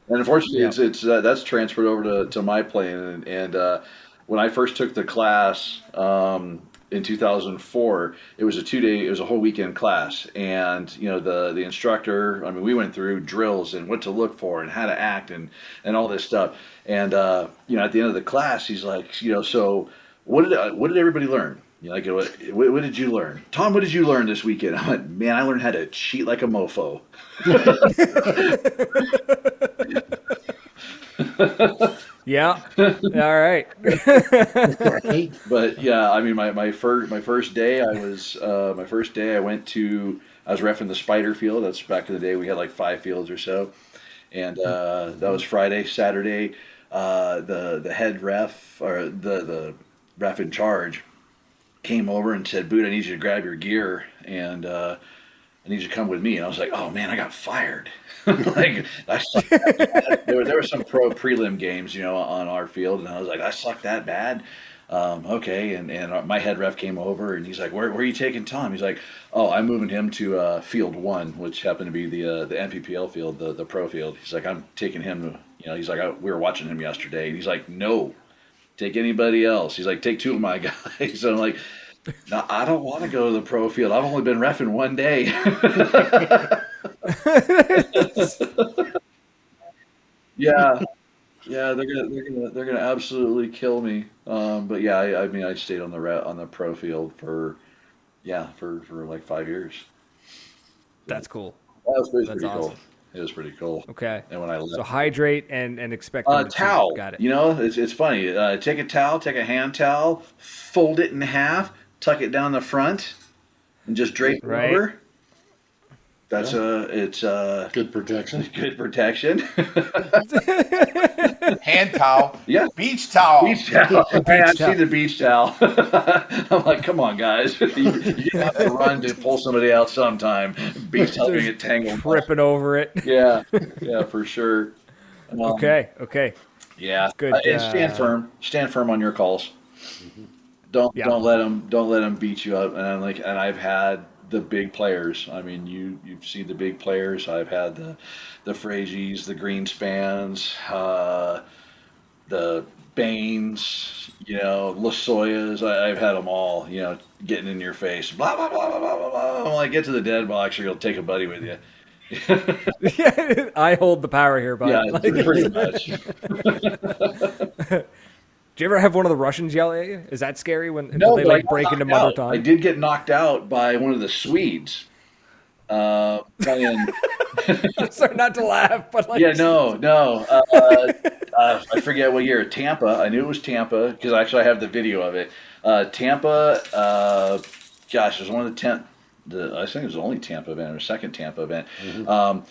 And unfortunately, Yeah. it's it's uh, that's transferred over to, to my plane, and, and uh, when I first took the class um, in 2004, it was a two day, it was a whole weekend class, and you know the the instructor. I mean, we went through drills and what to look for and how to act and and all this stuff. And uh, you know, at the end of the class, he's like, you know, so what did what did everybody learn? You know, like, what, what, did you learn, Tom? What did you learn this weekend? I went, man, I learned how to cheat like a mofo. yeah. All right. but yeah, I mean, my, my first my first day, I was uh, my first day. I went to I was refing the Spider Field. That's back in the day. We had like five fields or so, and uh, that was Friday. Saturday, uh, the the head ref or the the ref in charge came over and said, "Boot, I need you to grab your gear and uh, I need you to come with me." And I was like, "Oh man, I got fired." like I there, were, there were some pro prelim games, you know, on our field, and I was like, "I suck that bad." Um, okay, and and my head ref came over and he's like, "Where, where are you taking Tom?" He's like, "Oh, I'm moving him to uh, field one, which happened to be the uh, the NPPL field, the the pro field." He's like, "I'm taking him." You know, he's like, I, "We were watching him yesterday," and he's like, "No, take anybody else." He's like, "Take two of my guys." I'm like, no, I don't want to go to the pro field. I've only been refing one day. yeah, yeah, they're gonna they're gonna they're gonna absolutely kill me. Um, but yeah, I, I, mean, I stayed on the re- on the pro field for yeah for for like five years. That's cool. That was pretty, That's awesome. cool. It was pretty cool. Okay. And when I left, so hydrate and and expect a uh, towel. Got it. You know, it's it's funny. Uh, take a towel, take a hand towel, fold it in half, tuck it down the front, and just drape right. it over. That's yeah. a it's a good protection. Good protection. Hand towel. Yeah. Beach towel. Beach towel. Beach hey, I see the beach towel. I'm like, come on, guys. you, you have to run to pull somebody out sometime. Beach towel gonna get tangled. Tripping over it. Yeah. Yeah, for sure. Um, okay. Okay. Yeah. Good. Uh, and stand uh, firm. Stand firm on your calls. Mm-hmm. Don't yeah. don't let them don't let them beat you up. And I'm like, and I've had the big players. I mean, you you've seen the big players. I've had the the Frazies, the Greenspans, uh, the Baines, you know, Lasoyas. I, have had them all. You know, getting in your face. Blah blah blah blah blah blah. When I get to the dead box, you'll take a buddy with you. yeah, I hold the power here, bud. Yeah, like, pretty much. Do you ever have one of the Russians yell at you? Is that scary when, no, they like break into mother tongue? I did get knocked out by one of the Swedes. Uh. Sorry, not to laugh, but like yeah, no, no. Uh, uh, I forget what year. Tampa. I knew it was Tampa because actually I have the video of it. Uh, Tampa. Uh, gosh, it was one of the ten. The I think it was the only Tampa event or second Tampa event. Mm-hmm. Um,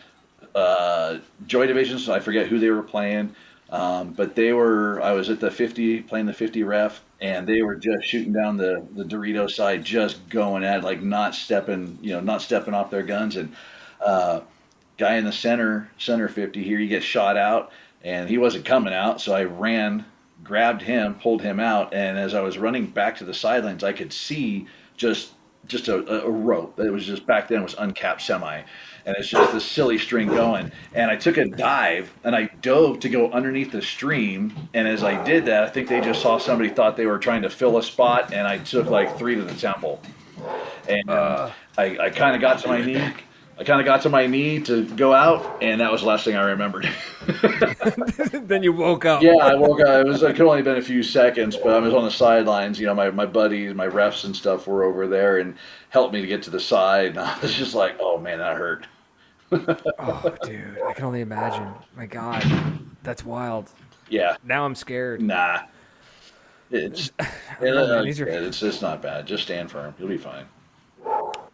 uh, Joy Divisions. I forget who they were playing. Um, but they were, I was at the 50, playing the 50 ref, and they were just shooting down the, the Dorito side, just going at it, like not stepping, you know, not stepping off their guns. And uh, guy in the center, center 50 here, he gets shot out, and he wasn't coming out. So I ran, grabbed him, pulled him out. And as I was running back to the sidelines, I could see just just a, a rope. It was just back then was uncapped semi and it's just this silly string going. And I took a dive and I dove to go underneath the stream. And as I did that, I think they just saw somebody thought they were trying to fill a spot, and I took like three to the temple. And uh, I, I kind of got to my knee. I kind of got to my knee to go out, and that was the last thing I remembered. then you woke up. Yeah, I woke up. It was it could only been a few seconds, but I was on the sidelines. You know, my my buddies, my refs and stuff were over there and helped me to get to the side. And I was just like, oh man, that hurt oh, dude, I can only imagine. My God, that's wild. Yeah. Now I'm scared. Nah. It's it, uh, it's, it's it's not bad. Just stand firm. You'll be fine.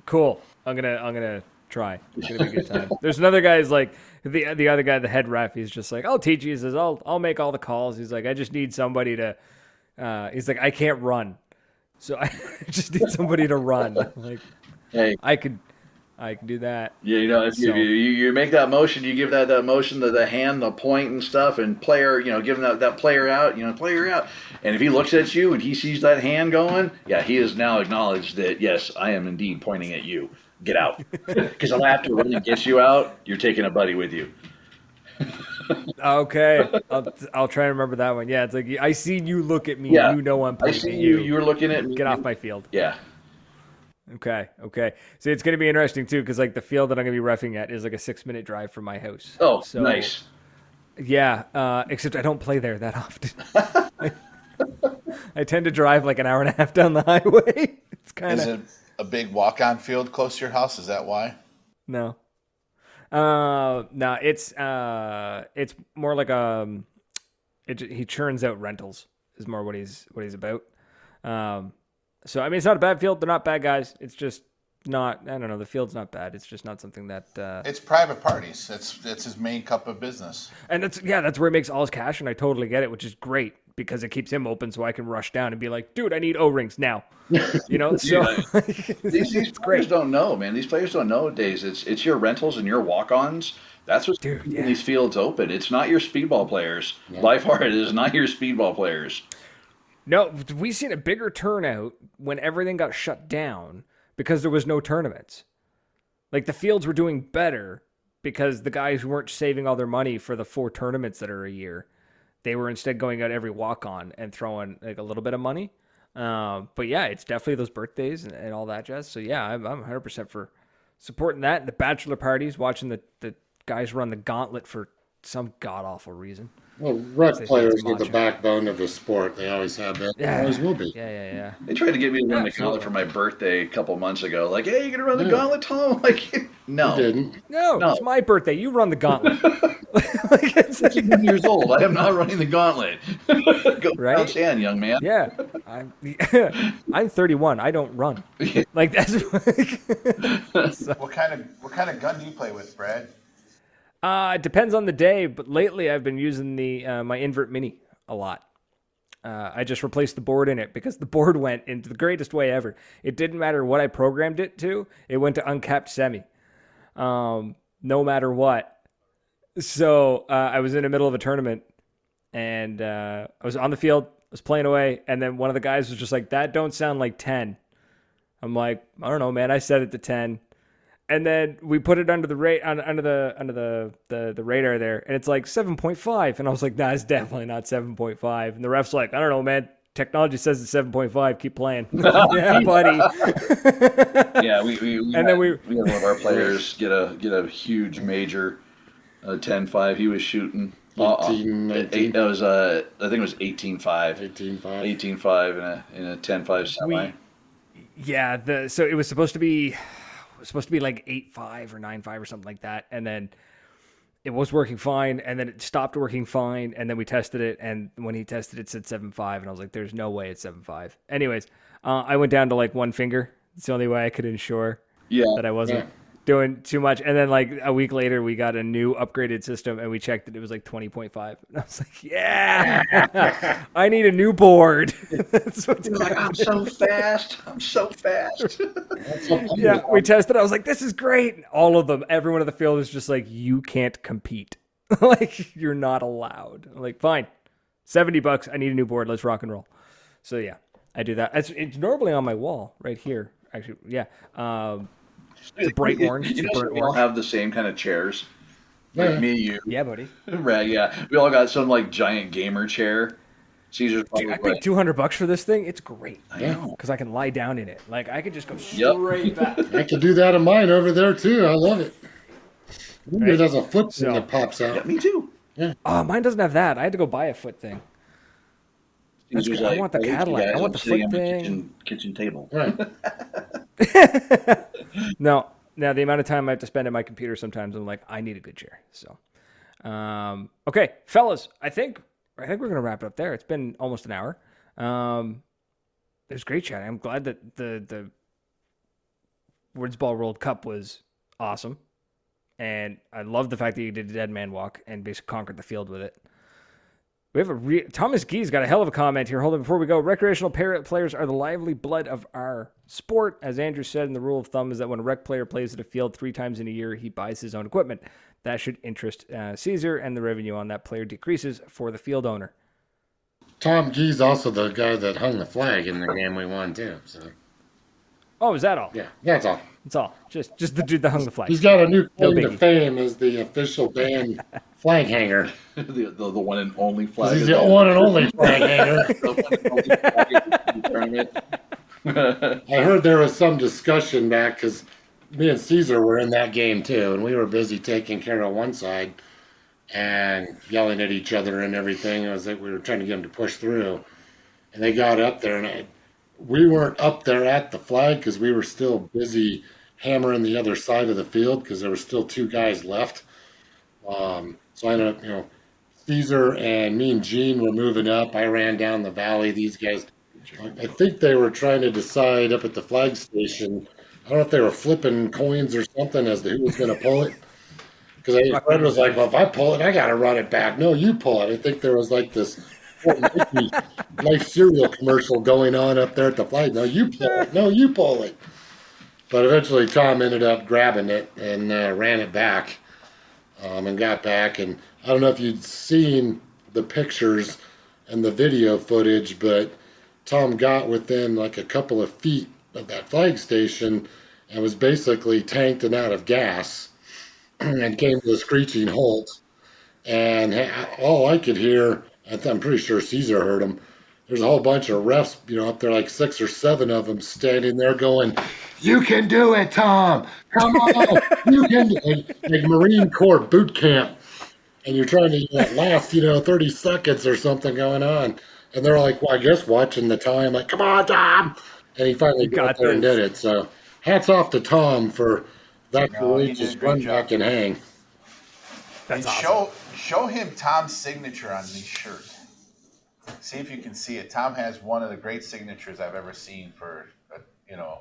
Cool. I'm gonna I'm gonna try. It's gonna be a good time. There's another guy who's like the the other guy, the head ref. He's just like, I'll teach you. He says, I'll I'll make all the calls. He's like, I just need somebody to. Uh, he's like, I can't run, so I just need somebody to run. Like, hey, I could I can do that. Yeah, you know, if so. you, you, make that motion, you give that, that motion to the hand, the point and stuff, and player, you know, giving that, that player out, you know, player out. And if he looks at you and he sees that hand going, yeah, he has now acknowledged that, yes, I am indeed pointing at you. Get out. Because if I have to run and get you out, you're taking a buddy with you. Okay, I'll, I'll try to remember that one. Yeah, it's like I see you look at me. Yeah. You know I'm I pointing see at you. you. You were looking at me. Get off my field. Yeah. Okay, okay. See, it's going to be interesting too, because like the field that I'm going to be roughing at is like a six minute drive from my house. Oh, So, nice. Yeah, uh, except I don't play there that often. I, I tend to drive like an hour and a half down the highway. It's kind Is of it a big walk-on field close to your house? Is that why? no, uh, no. It's uh, it's more like um, it, he churns out rentals is more what he's what he's about. Um, so I mean, it's not a bad field. They're not bad guys. It's just not. I don't know. The field's not bad. It's just not something that. Uh, It's private parties. It's it's his main cup of business. And that's yeah, that's where he makes all his cash, and I totally get it, which is great because it keeps him open, so I can rush down and be like, "Dude, I need O rings now," you know. So Yeah. These, these players great. don't know, man. These players don't know days. It's it's your rentals and your walk-ons. That's what's Dude, keeping yeah. these fields open. It's not your speedball players. By far, it is not your speedball players. No, we've seen a bigger turnout when everything got shut down because there was no tournaments. Like the fields were doing better because the guys weren't saving all their money for the four tournaments that are a year. They were instead going out every walk on and throwing like a little bit of money. Um, but yeah, it's definitely those birthdays and, and all that jazz. So yeah, I'm, I'm 100% for supporting that. The bachelor parties, watching the, the guys run the gauntlet for some god awful reason. Well, rec players it's are the backbone of the sport. They always have been. They Yeah. always will be. Yeah, yeah, yeah. They tried to get me to run the Absolutely. gauntlet for my birthday a couple months ago. Like, hey, you gonna run the Yeah. gauntlet, Tom? Like, no. They didn't. No, No. it's my birthday. You run the gauntlet. like, it's, I'm years old. I am not running the gauntlet. Go Right? right? stand, young man. yeah, I'm, I'm 31. I don't run. Like that's. What kind of what kind of gun do you play with, Brad? Uh, it depends on the day, but lately I've been using the uh, my invert mini a lot. Uh, I just replaced the board in it because the board went into the greatest way ever. It didn't matter what I programmed it to; it went to uncapped semi, um, no matter what. So uh, I was in the middle of a tournament, and uh, I was on the field, I was playing away, and then one of the guys was just like, "That don't sound like 10." I'm like, "I don't know, man. I set it to 10." And then we put it under the rate under the under the, the the radar there, and it's like 7.5. And I was like, "Nah, it's definitely not 7.5." And the ref's like, "I don't know, man. Technology says it's 7.5. Keep playing." yeah, buddy. Yeah, we, we, we And had, then we- we had one of our players get a get a huge major, uh, 10-5. He was shooting. uh, uh, 18, eight, that was uh, I think it was 18-5. 18 5. 18-5 in a in a 10-5 semi. Yeah, the so it was supposed to be it was supposed to be like eight five or nine five or something like that, and then it was working fine, and then it stopped working fine, and then we tested it, and when he tested it, it said seven five, and I was like, "There's no way it's seven five." Anyways, uh, I went down to like one finger. It's the only way I could ensure yeah, that I wasn't Yeah. Doing too much. And then like a week later, we got a new upgraded system, and we checked it. It was like twenty point five, and I was like, "Yeah, I need a new board." That's what's He was like, I'm so fast. I'm so fast. yeah, we tested. I was like, "This is great." And all of them, everyone in the field was just like, "You can't compete. like, you're not allowed." I'm like, "Fine, seventy bucks. I need a new board. Let's rock and roll." So yeah, I do that. It's, it's normally on my wall right here. Actually, yeah. Um, it's a bright orange. You know, burnt we all orange. have the same kind of chairs. Yeah. Like me, you, Yeah, buddy. right? Yeah, we all got some like giant gamer chair. Caesar's probably Dude, I what- paid two hundred bucks for this thing. It's great I know. because I can lie down in it. Like I could just go Yep. straight back. I could do that in mine over there too. I love it. Right? It has a foot So- that pops Yeah, out. me too. Yeah. Oh, mine doesn't have that. I had to go buy a foot thing. That's Caesar's. I want the "Hey, you Cadillac. I want I'm the foot thing." kitchen, kitchen table. Right. No, now the amount of time I have to spend at my computer sometimes, I'm like, I need a good chair. So, um, okay, fellas, I think I think we're gonna wrap it up there. It's been almost an hour. Um, it was great chat. I'm glad that the the Woodsball World Cup was awesome, and I love the fact that you did a dead man walk and basically conquered the field with it. We have a re- Thomas Gee's got a hell of a comment here. Hold on before we go. Recreational parrot players are the lively blood of our sport. As Andrew said, and the rule of thumb is that when a rec player plays at a field three times in a year, he buys his own equipment. That should interest uh, Caesar, and the revenue on that player decreases for the field owner. Tom Gee's also the guy that hung the flag in the game we won too. So Oh, is that all? yeah, that's all. That's all. Just just the dude that hung the flag. He's got a new No claim to fame as the official band flag hanger. the, the, the one and only flag. He's the one and only flag hanger. The one and only flag in the tournament. I heard there was some discussion back because me and Caesar were in that game too, and we were busy taking care of one side and yelling at each other and everything. It was like we were trying to get them to push through, and they got up there, and I, we weren't up there at the flag because we were still busy hammering the other side of the field because there were still two guys left. Um, so I ended up, you know, Caesar and me and Gene were moving up. I ran down the valley. These guys I think they were trying to decide up at the flag station. I don't know if they were flipping coins or something as to who was going to pull it. Because Fred was like, "Well, if I pull it, I got to run it back." No, you pull it. I think there was like this life cereal commercial going on up there at the flag. No, you pull it. No, you pull it. But eventually, Tom ended up grabbing it and uh, ran it back, um, and got back. And I don't know if you'd seen the pictures and the video footage, but Tom got within like a couple of feet of that flag station and was basically tanked and out of gas and came to a screeching halt. And all I could hear, I'm pretty sure Caesar heard him. There's a whole bunch of refs, you know, up there, like six or seven of them standing there going, You can do it, Tom. Come on. you can do it. Like Marine Corps boot camp. And you're trying to you know, last, you know, 30 seconds or something going on. And they're like, well, I guess watching the time, like, come on, Tom. And he finally got, got there and did it. So hats off to Tom for that No, he did a courageous great run job. back and hang. That's and awesome. show show him Tom's signature on these shirts. See if you can see it. Tom has one of the great signatures I've ever seen for, uh, you know,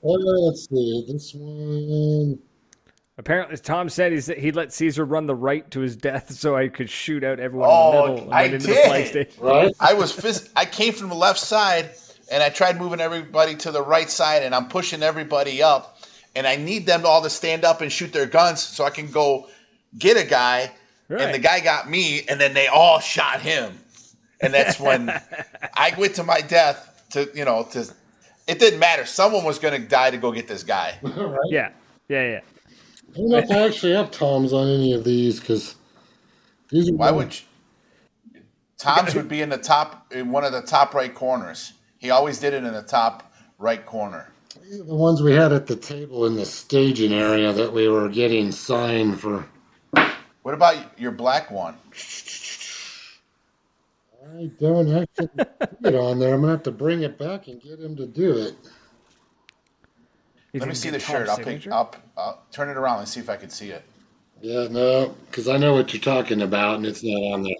Well, let's see. This one. Apparently, Tom said he's, he let Caesar run the right to his death so I could shoot out everyone Oh, in the middle I went into the flag did. Right? I was phys- I came from the left side and I tried moving everybody to the right side and I'm pushing everybody up and I need them all to stand up and shoot their guns so I can go get a guy Right. and the guy got me and then they all shot him. And that's when I went to my death to you know to it didn't matter. Someone was going to die to go get this guy. right? Yeah, yeah, yeah. I don't know if I actually have Toms on any of these because these are Why would you? Tom's would be in the top in one of the top right corners. He always did it in the top right corner. the ones we had at the table in the staging area that we were getting signed for. What about your black one? I don't actually put it on there. I'm gonna have to bring it back and get him to do it. Let me see the shirt. I'll pick. signature? I'll, I'll turn it around and see if I can see it. Yeah, no, because I know what you're talking about, and it's not on there.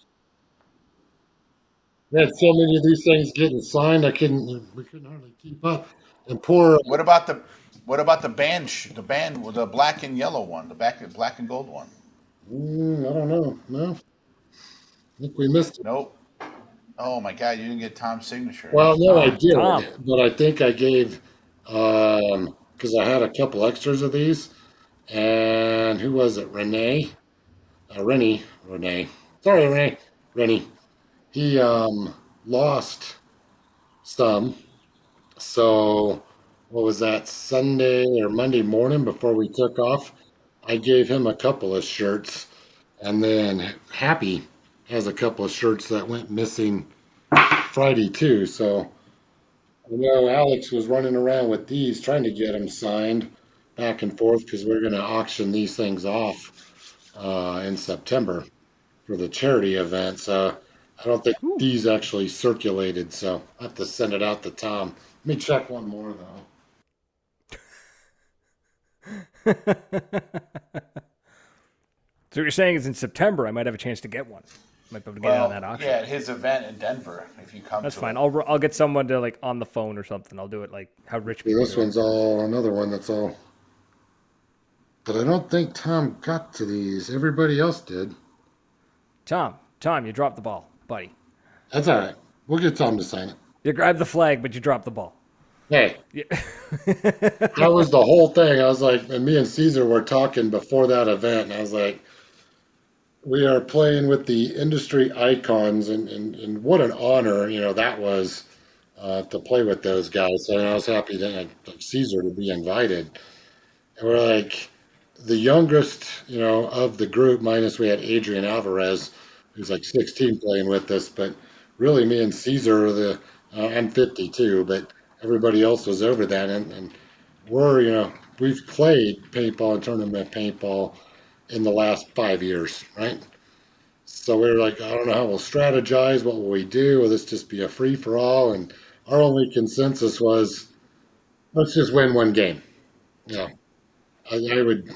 We had so many of these things getting signed, I couldn't. We couldn't hardly keep up. And poor, What about the what about the band sh- the band the black and yellow one, the back black and gold one? mm, I don't know. No, I think we missed it. Nope. Oh my God, you didn't get Tom's signature. Well, no, I did, Tom. but I think I gave um because I had a couple extras of these, and who was it? Renee, uh, Rennie, Renee. Sorry, Renee, Rennie. He um lost some, so what was that Sunday or Monday morning before we took off? I gave him a couple of shirts, and then Happy has a couple of shirts that went missing Friday too. So I know Alex was running around with these, trying to get them signed back and forth because we're going to auction these things off uh, in September for the charity event. So I don't think these actually circulated. So I have to send it out to Tom. Let me check one more though. So what you're saying is in September I might have a chance to get one. Might be able to get it well, on that auction. yeah, at his event in Denver. If you come, That's to fine. It. I'll I'll get someone to like on the phone or something. I'll do it like how rich See, people this do it. one's all another one that's all. But I don't think Tom got to these. Everybody else did. Tom, Tom, you dropped the ball, buddy. That's all right. We'll get Tom to sign it. You grabbed the flag, but you dropped the ball. Hey, Yeah. that was the whole thing. I was like, and me and Caesar were talking before that event, and I was like, we are playing with the industry icons, and, and, and what an honor, you know, that was uh, to play with those guys. So I was happy that Caesar to be invited. And we're like, the youngest, you know, of the group, minus we had Adrian Alvarez, who's like 16 playing with us, but really me and Caesar are the, uh, I'm 52, but everybody else was over that. And, and we're, you know, we've played paintball and tournament paintball in the last five years, right? So we were like, I don't know how we'll strategize. What will we do? Will this just be a free for all? And our only consensus was, let's just win one game. Yeah, I, I would.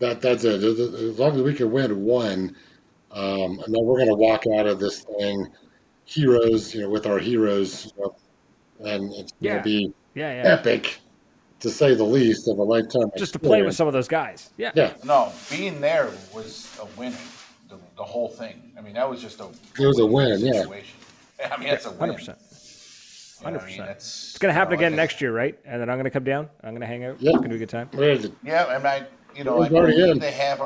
That that's it. As long as we can win one, um, and then we're going to walk out of this thing heroes, you know, with our heroes, you know, and it's going to be Yeah, yeah. epic, to say the least, of a lifetime. Just to play with some of those guys. Yeah. Yeah, No, being there was a winning. The, the whole thing. I mean, that was just a. It was a win, yeah. situation. I mean, that's a win. 100%. You know what I mean? 100%. It's going to happen you know, again next year, right? And then I'm going to come down. I'm going to hang out. Yeah. It's going to be a good time. we had Yeah, and I, you know, I was already believe in. they have.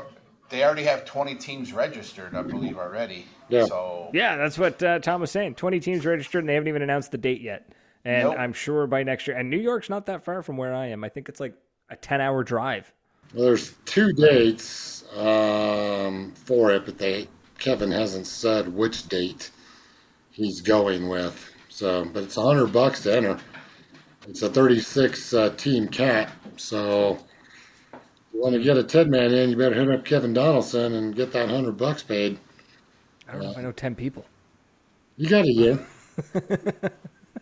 They already have 20 teams registered, I believe, already. Yeah. So Yeah, that's what uh, Tom was saying. 20 teams registered, and they haven't even announced the date yet. And Nope. I'm sure by next year. And New York's not that far from where I am. I think it's like a 10 hour drive. Well, there's two dates um, for it, but they Kevin hasn't said which date he's going with. So, but it's a hundred bucks to enter. It's a 36 uh, team cat. So, if you want to get a Ted man in, you better hit up Kevin Donaldson and get that hundred bucks paid. I don't know if I know 10 people. You got a year.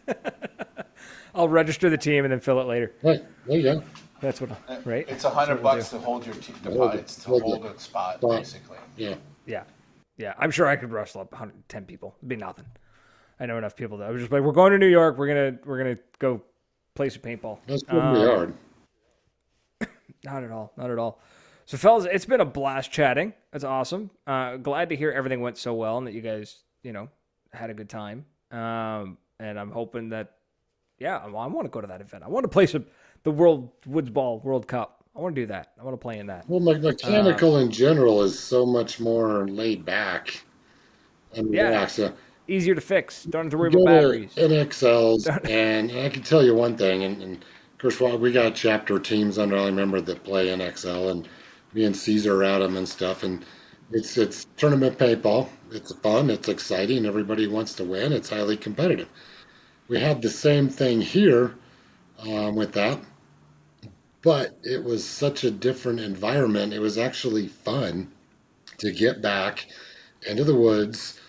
I'll register the team and then fill it later. Right, there you go. That's what, right? it's a hundred That's we'll bucks to hold your te- Hold deposit it. to Hold hold it. a spot, Spot. basically. Yeah, Yeah. Yeah. I'm sure I could wrestle up 110 people. It'd be nothing. I know enough people that I was just like, we're going to New York. We're going to, we're going to go play some paintball. that's gonna Um, hard. Not at all. Not at all. So, fellas, it's been a blast chatting. That's awesome. Uh, glad to hear everything went so well and that you guys, you know, had a good time. Um, and I'm hoping that, yeah, I, want to go to that event. I want to play some the World Woods Ball World Cup. I want to do that. I want to play in that. Well, me- mechanical in general is so much more laid back and Yeah. relaxed. Uh, Easier to fix. Don't have to worry about batteries. NXLs, and I can tell you one thing, and, and of course, well, we got chapter teams under I remember that play NXL, and me and Caesar are at them and stuff, and it's it's tournament paintball. It's fun, it's exciting, everybody wants to win. It's highly competitive. We had the same thing here um, with that, but it was such a different environment. It was actually fun to get back into the woods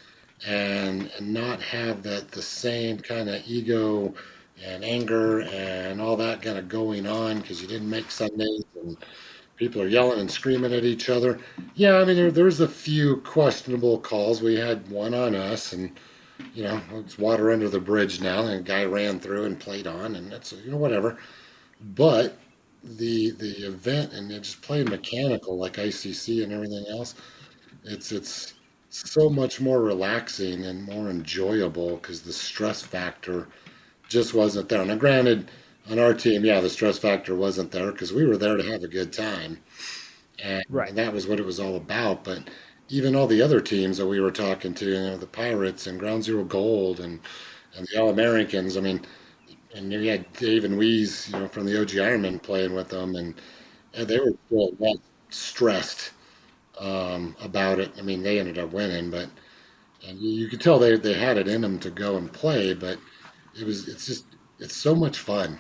and, and not have that the same kind of ego and anger and all that kind of going on because you didn't make Sundays and people are yelling and screaming at each other. Yeah, I mean there, there's a few questionable calls. We had one on us, and you know it's water under the bridge now, and a guy ran through and played on, and that's you know whatever. But the the event and it just playing mechanical like ICC and everything else, it's it's so much more relaxing and more enjoyable because the stress factor just wasn't there. Now, granted, on our team, yeah, the stress factor wasn't there because we were there to have a good time, and, Right. and that was what it was all about. But even all the other teams that we were talking to, you know, the Pirates and Ground Zero Gold and and the All Americans, I mean, and you had Dave and Weeze, you know, from the OG Ironman playing with them, and, and they were still not stressed um, about it. I mean, they ended up winning, but and you, you could tell they, they had it in them to go and play, but it was it's just it's so much fun.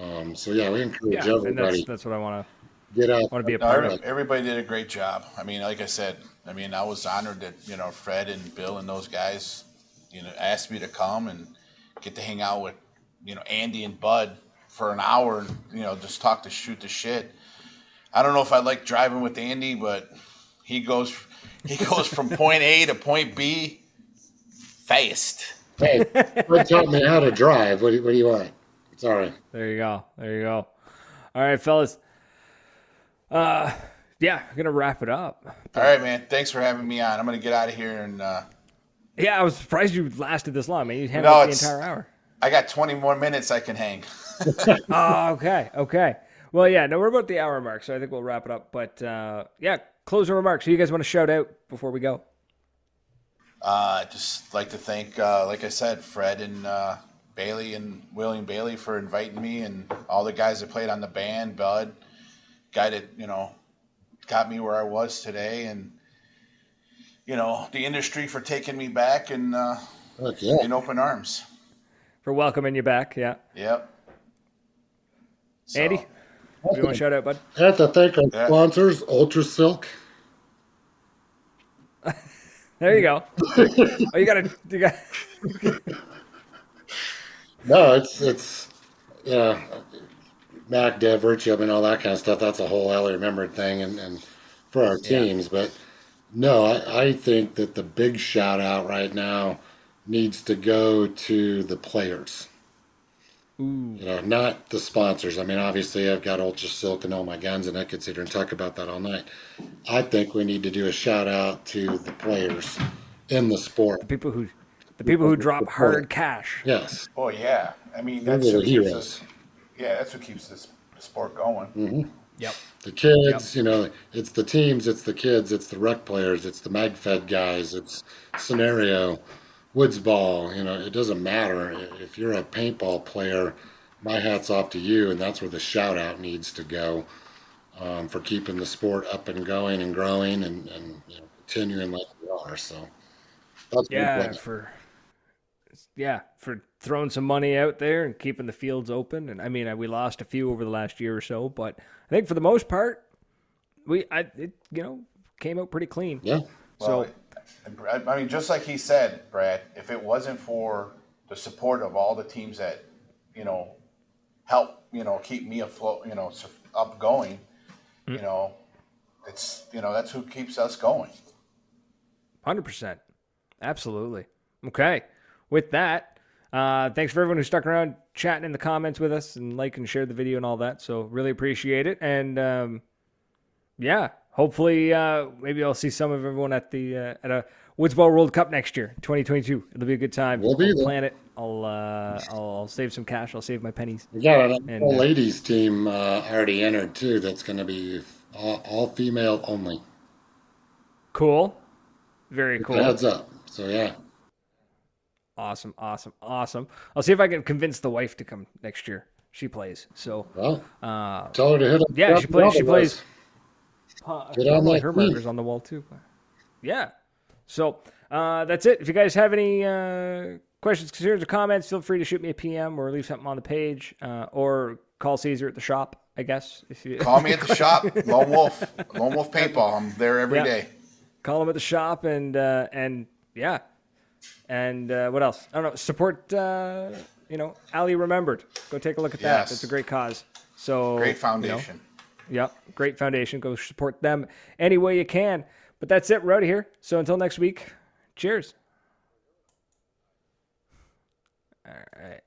Um, so yeah, we encourage Yeah, and that's, everybody that's what I want to get out. to want to be a part of. everybody did a great job. I mean, like I said, I mean, I was honored that you know Fred and Bill and those guys, you know, asked me to come and get to hang out with you know Andy and Bud for an hour and you know just talk to shoot the shit. I don't know if I like driving with Andy, but he goes he goes from point A to point B fast. Hey, Fred taught me how to drive. What do, what do you want? Sorry. There you go. There you go. All right, fellas. Uh, yeah, I'm gonna wrap it up. All right, man. Thanks for having me on. I'm gonna get out of here and uh, Yeah, I was surprised you lasted this long, man. You handled No, the entire hour. I got 20 more minutes I can hang. Oh, okay, okay. Well, yeah, no, we're about the hour mark, so I think we'll wrap it up. But uh, yeah, closing remarks. Who you guys want to shout out before we go? Uh, just like to thank, uh, like I said, Fred and uh, Bailey and William Bailey for inviting me, and all the guys that played on the band, Bud, guy that you know got me where I was today, and you know the industry for taking me back and uh, yeah. in open arms. For welcoming you back, yeah. Yep. So, Andy, do you want to shout out, bud? I have to thank our Yeah. sponsors, Ultra Silk. There you go. oh, you got to. You got. No, it's it's yeah, MacDev Virtue, I mean all that kind of stuff. That's a whole Ellie remembered thing, and, and for our teams. But no, I, I think that the big shout out right now needs to go to the players. You know, not the sponsors. I mean, obviously, I've got Ultra Silk and all my guns, and I could sit here and talk about that all night. I think we need to do a shout out to the players in the sport. people who, the people who drop hard cash. Yes, Oh yeah, I mean they're that's the what keeps heroes. us. Yeah, that's what keeps this sport going. Yep. the kids, you know, it's the teams, it's the kids, it's the rec players, it's the MagFed guys, it's scenario, Woodsball, you know, it doesn't matter. If you're a paintball player, my hat's off to you, and that's where the shout out needs to go um, for keeping the sport up and going and growing and, and you know, continuing like we are. So that's Yeah, for yeah, for throwing some money out there and keeping the fields open. And I mean, uh, we lost a few over the last year or so, but I think for the most part, we I it you know came out pretty clean. yeah. So Well, I I mean, just like he said, Brad, if it wasn't for the support of all the teams that, you know, help, you know, keep me afloat, you know, s- up going, you know, it's, you know, that's who keeps us going. Hundred percent, absolutely. Okay, with that, uh, thanks for everyone who stuck around chatting in the comments with us and like and share the video and all that. So really appreciate it. And um, yeah, hopefully uh, maybe I'll see some of everyone at the uh, at a Woodsball World Cup next year, 2022. It'll be a good time. We'll be I'll there. plan it. I'll, uh, I'll I'll save some cash. I'll save my pennies. We got a And, uh, ladies team uh, already entered too. That's going to be all, all female only. Cool. Very cool. Heads up. So yeah. Awesome, awesome, awesome. I'll see if I can convince the wife to come next year. She plays. So Well, uh, tell her to hit up. yeah, she plays. She plays. Uh, Get on probably that her team. markers on the wall too. Yeah. So uh, that's it. If you guys have any uh, questions, concerns, or comments, feel free to shoot me a PM or leave something on the page, uh, or call Caesar at the shop. I guess if you Call me at the shop, Lone Wolf, Lone Wolf Paintball. I'm there every Yeah. day. call him at the shop and uh, and yeah, and uh, what else? I don't know. Support uh, you know Ali Remembered. Go take a look at that. It's a great cause. So Great you know, foundation. Yep, great foundation. Go support them any way you can. But that's it. We're out of here. So until next week, cheers. All right.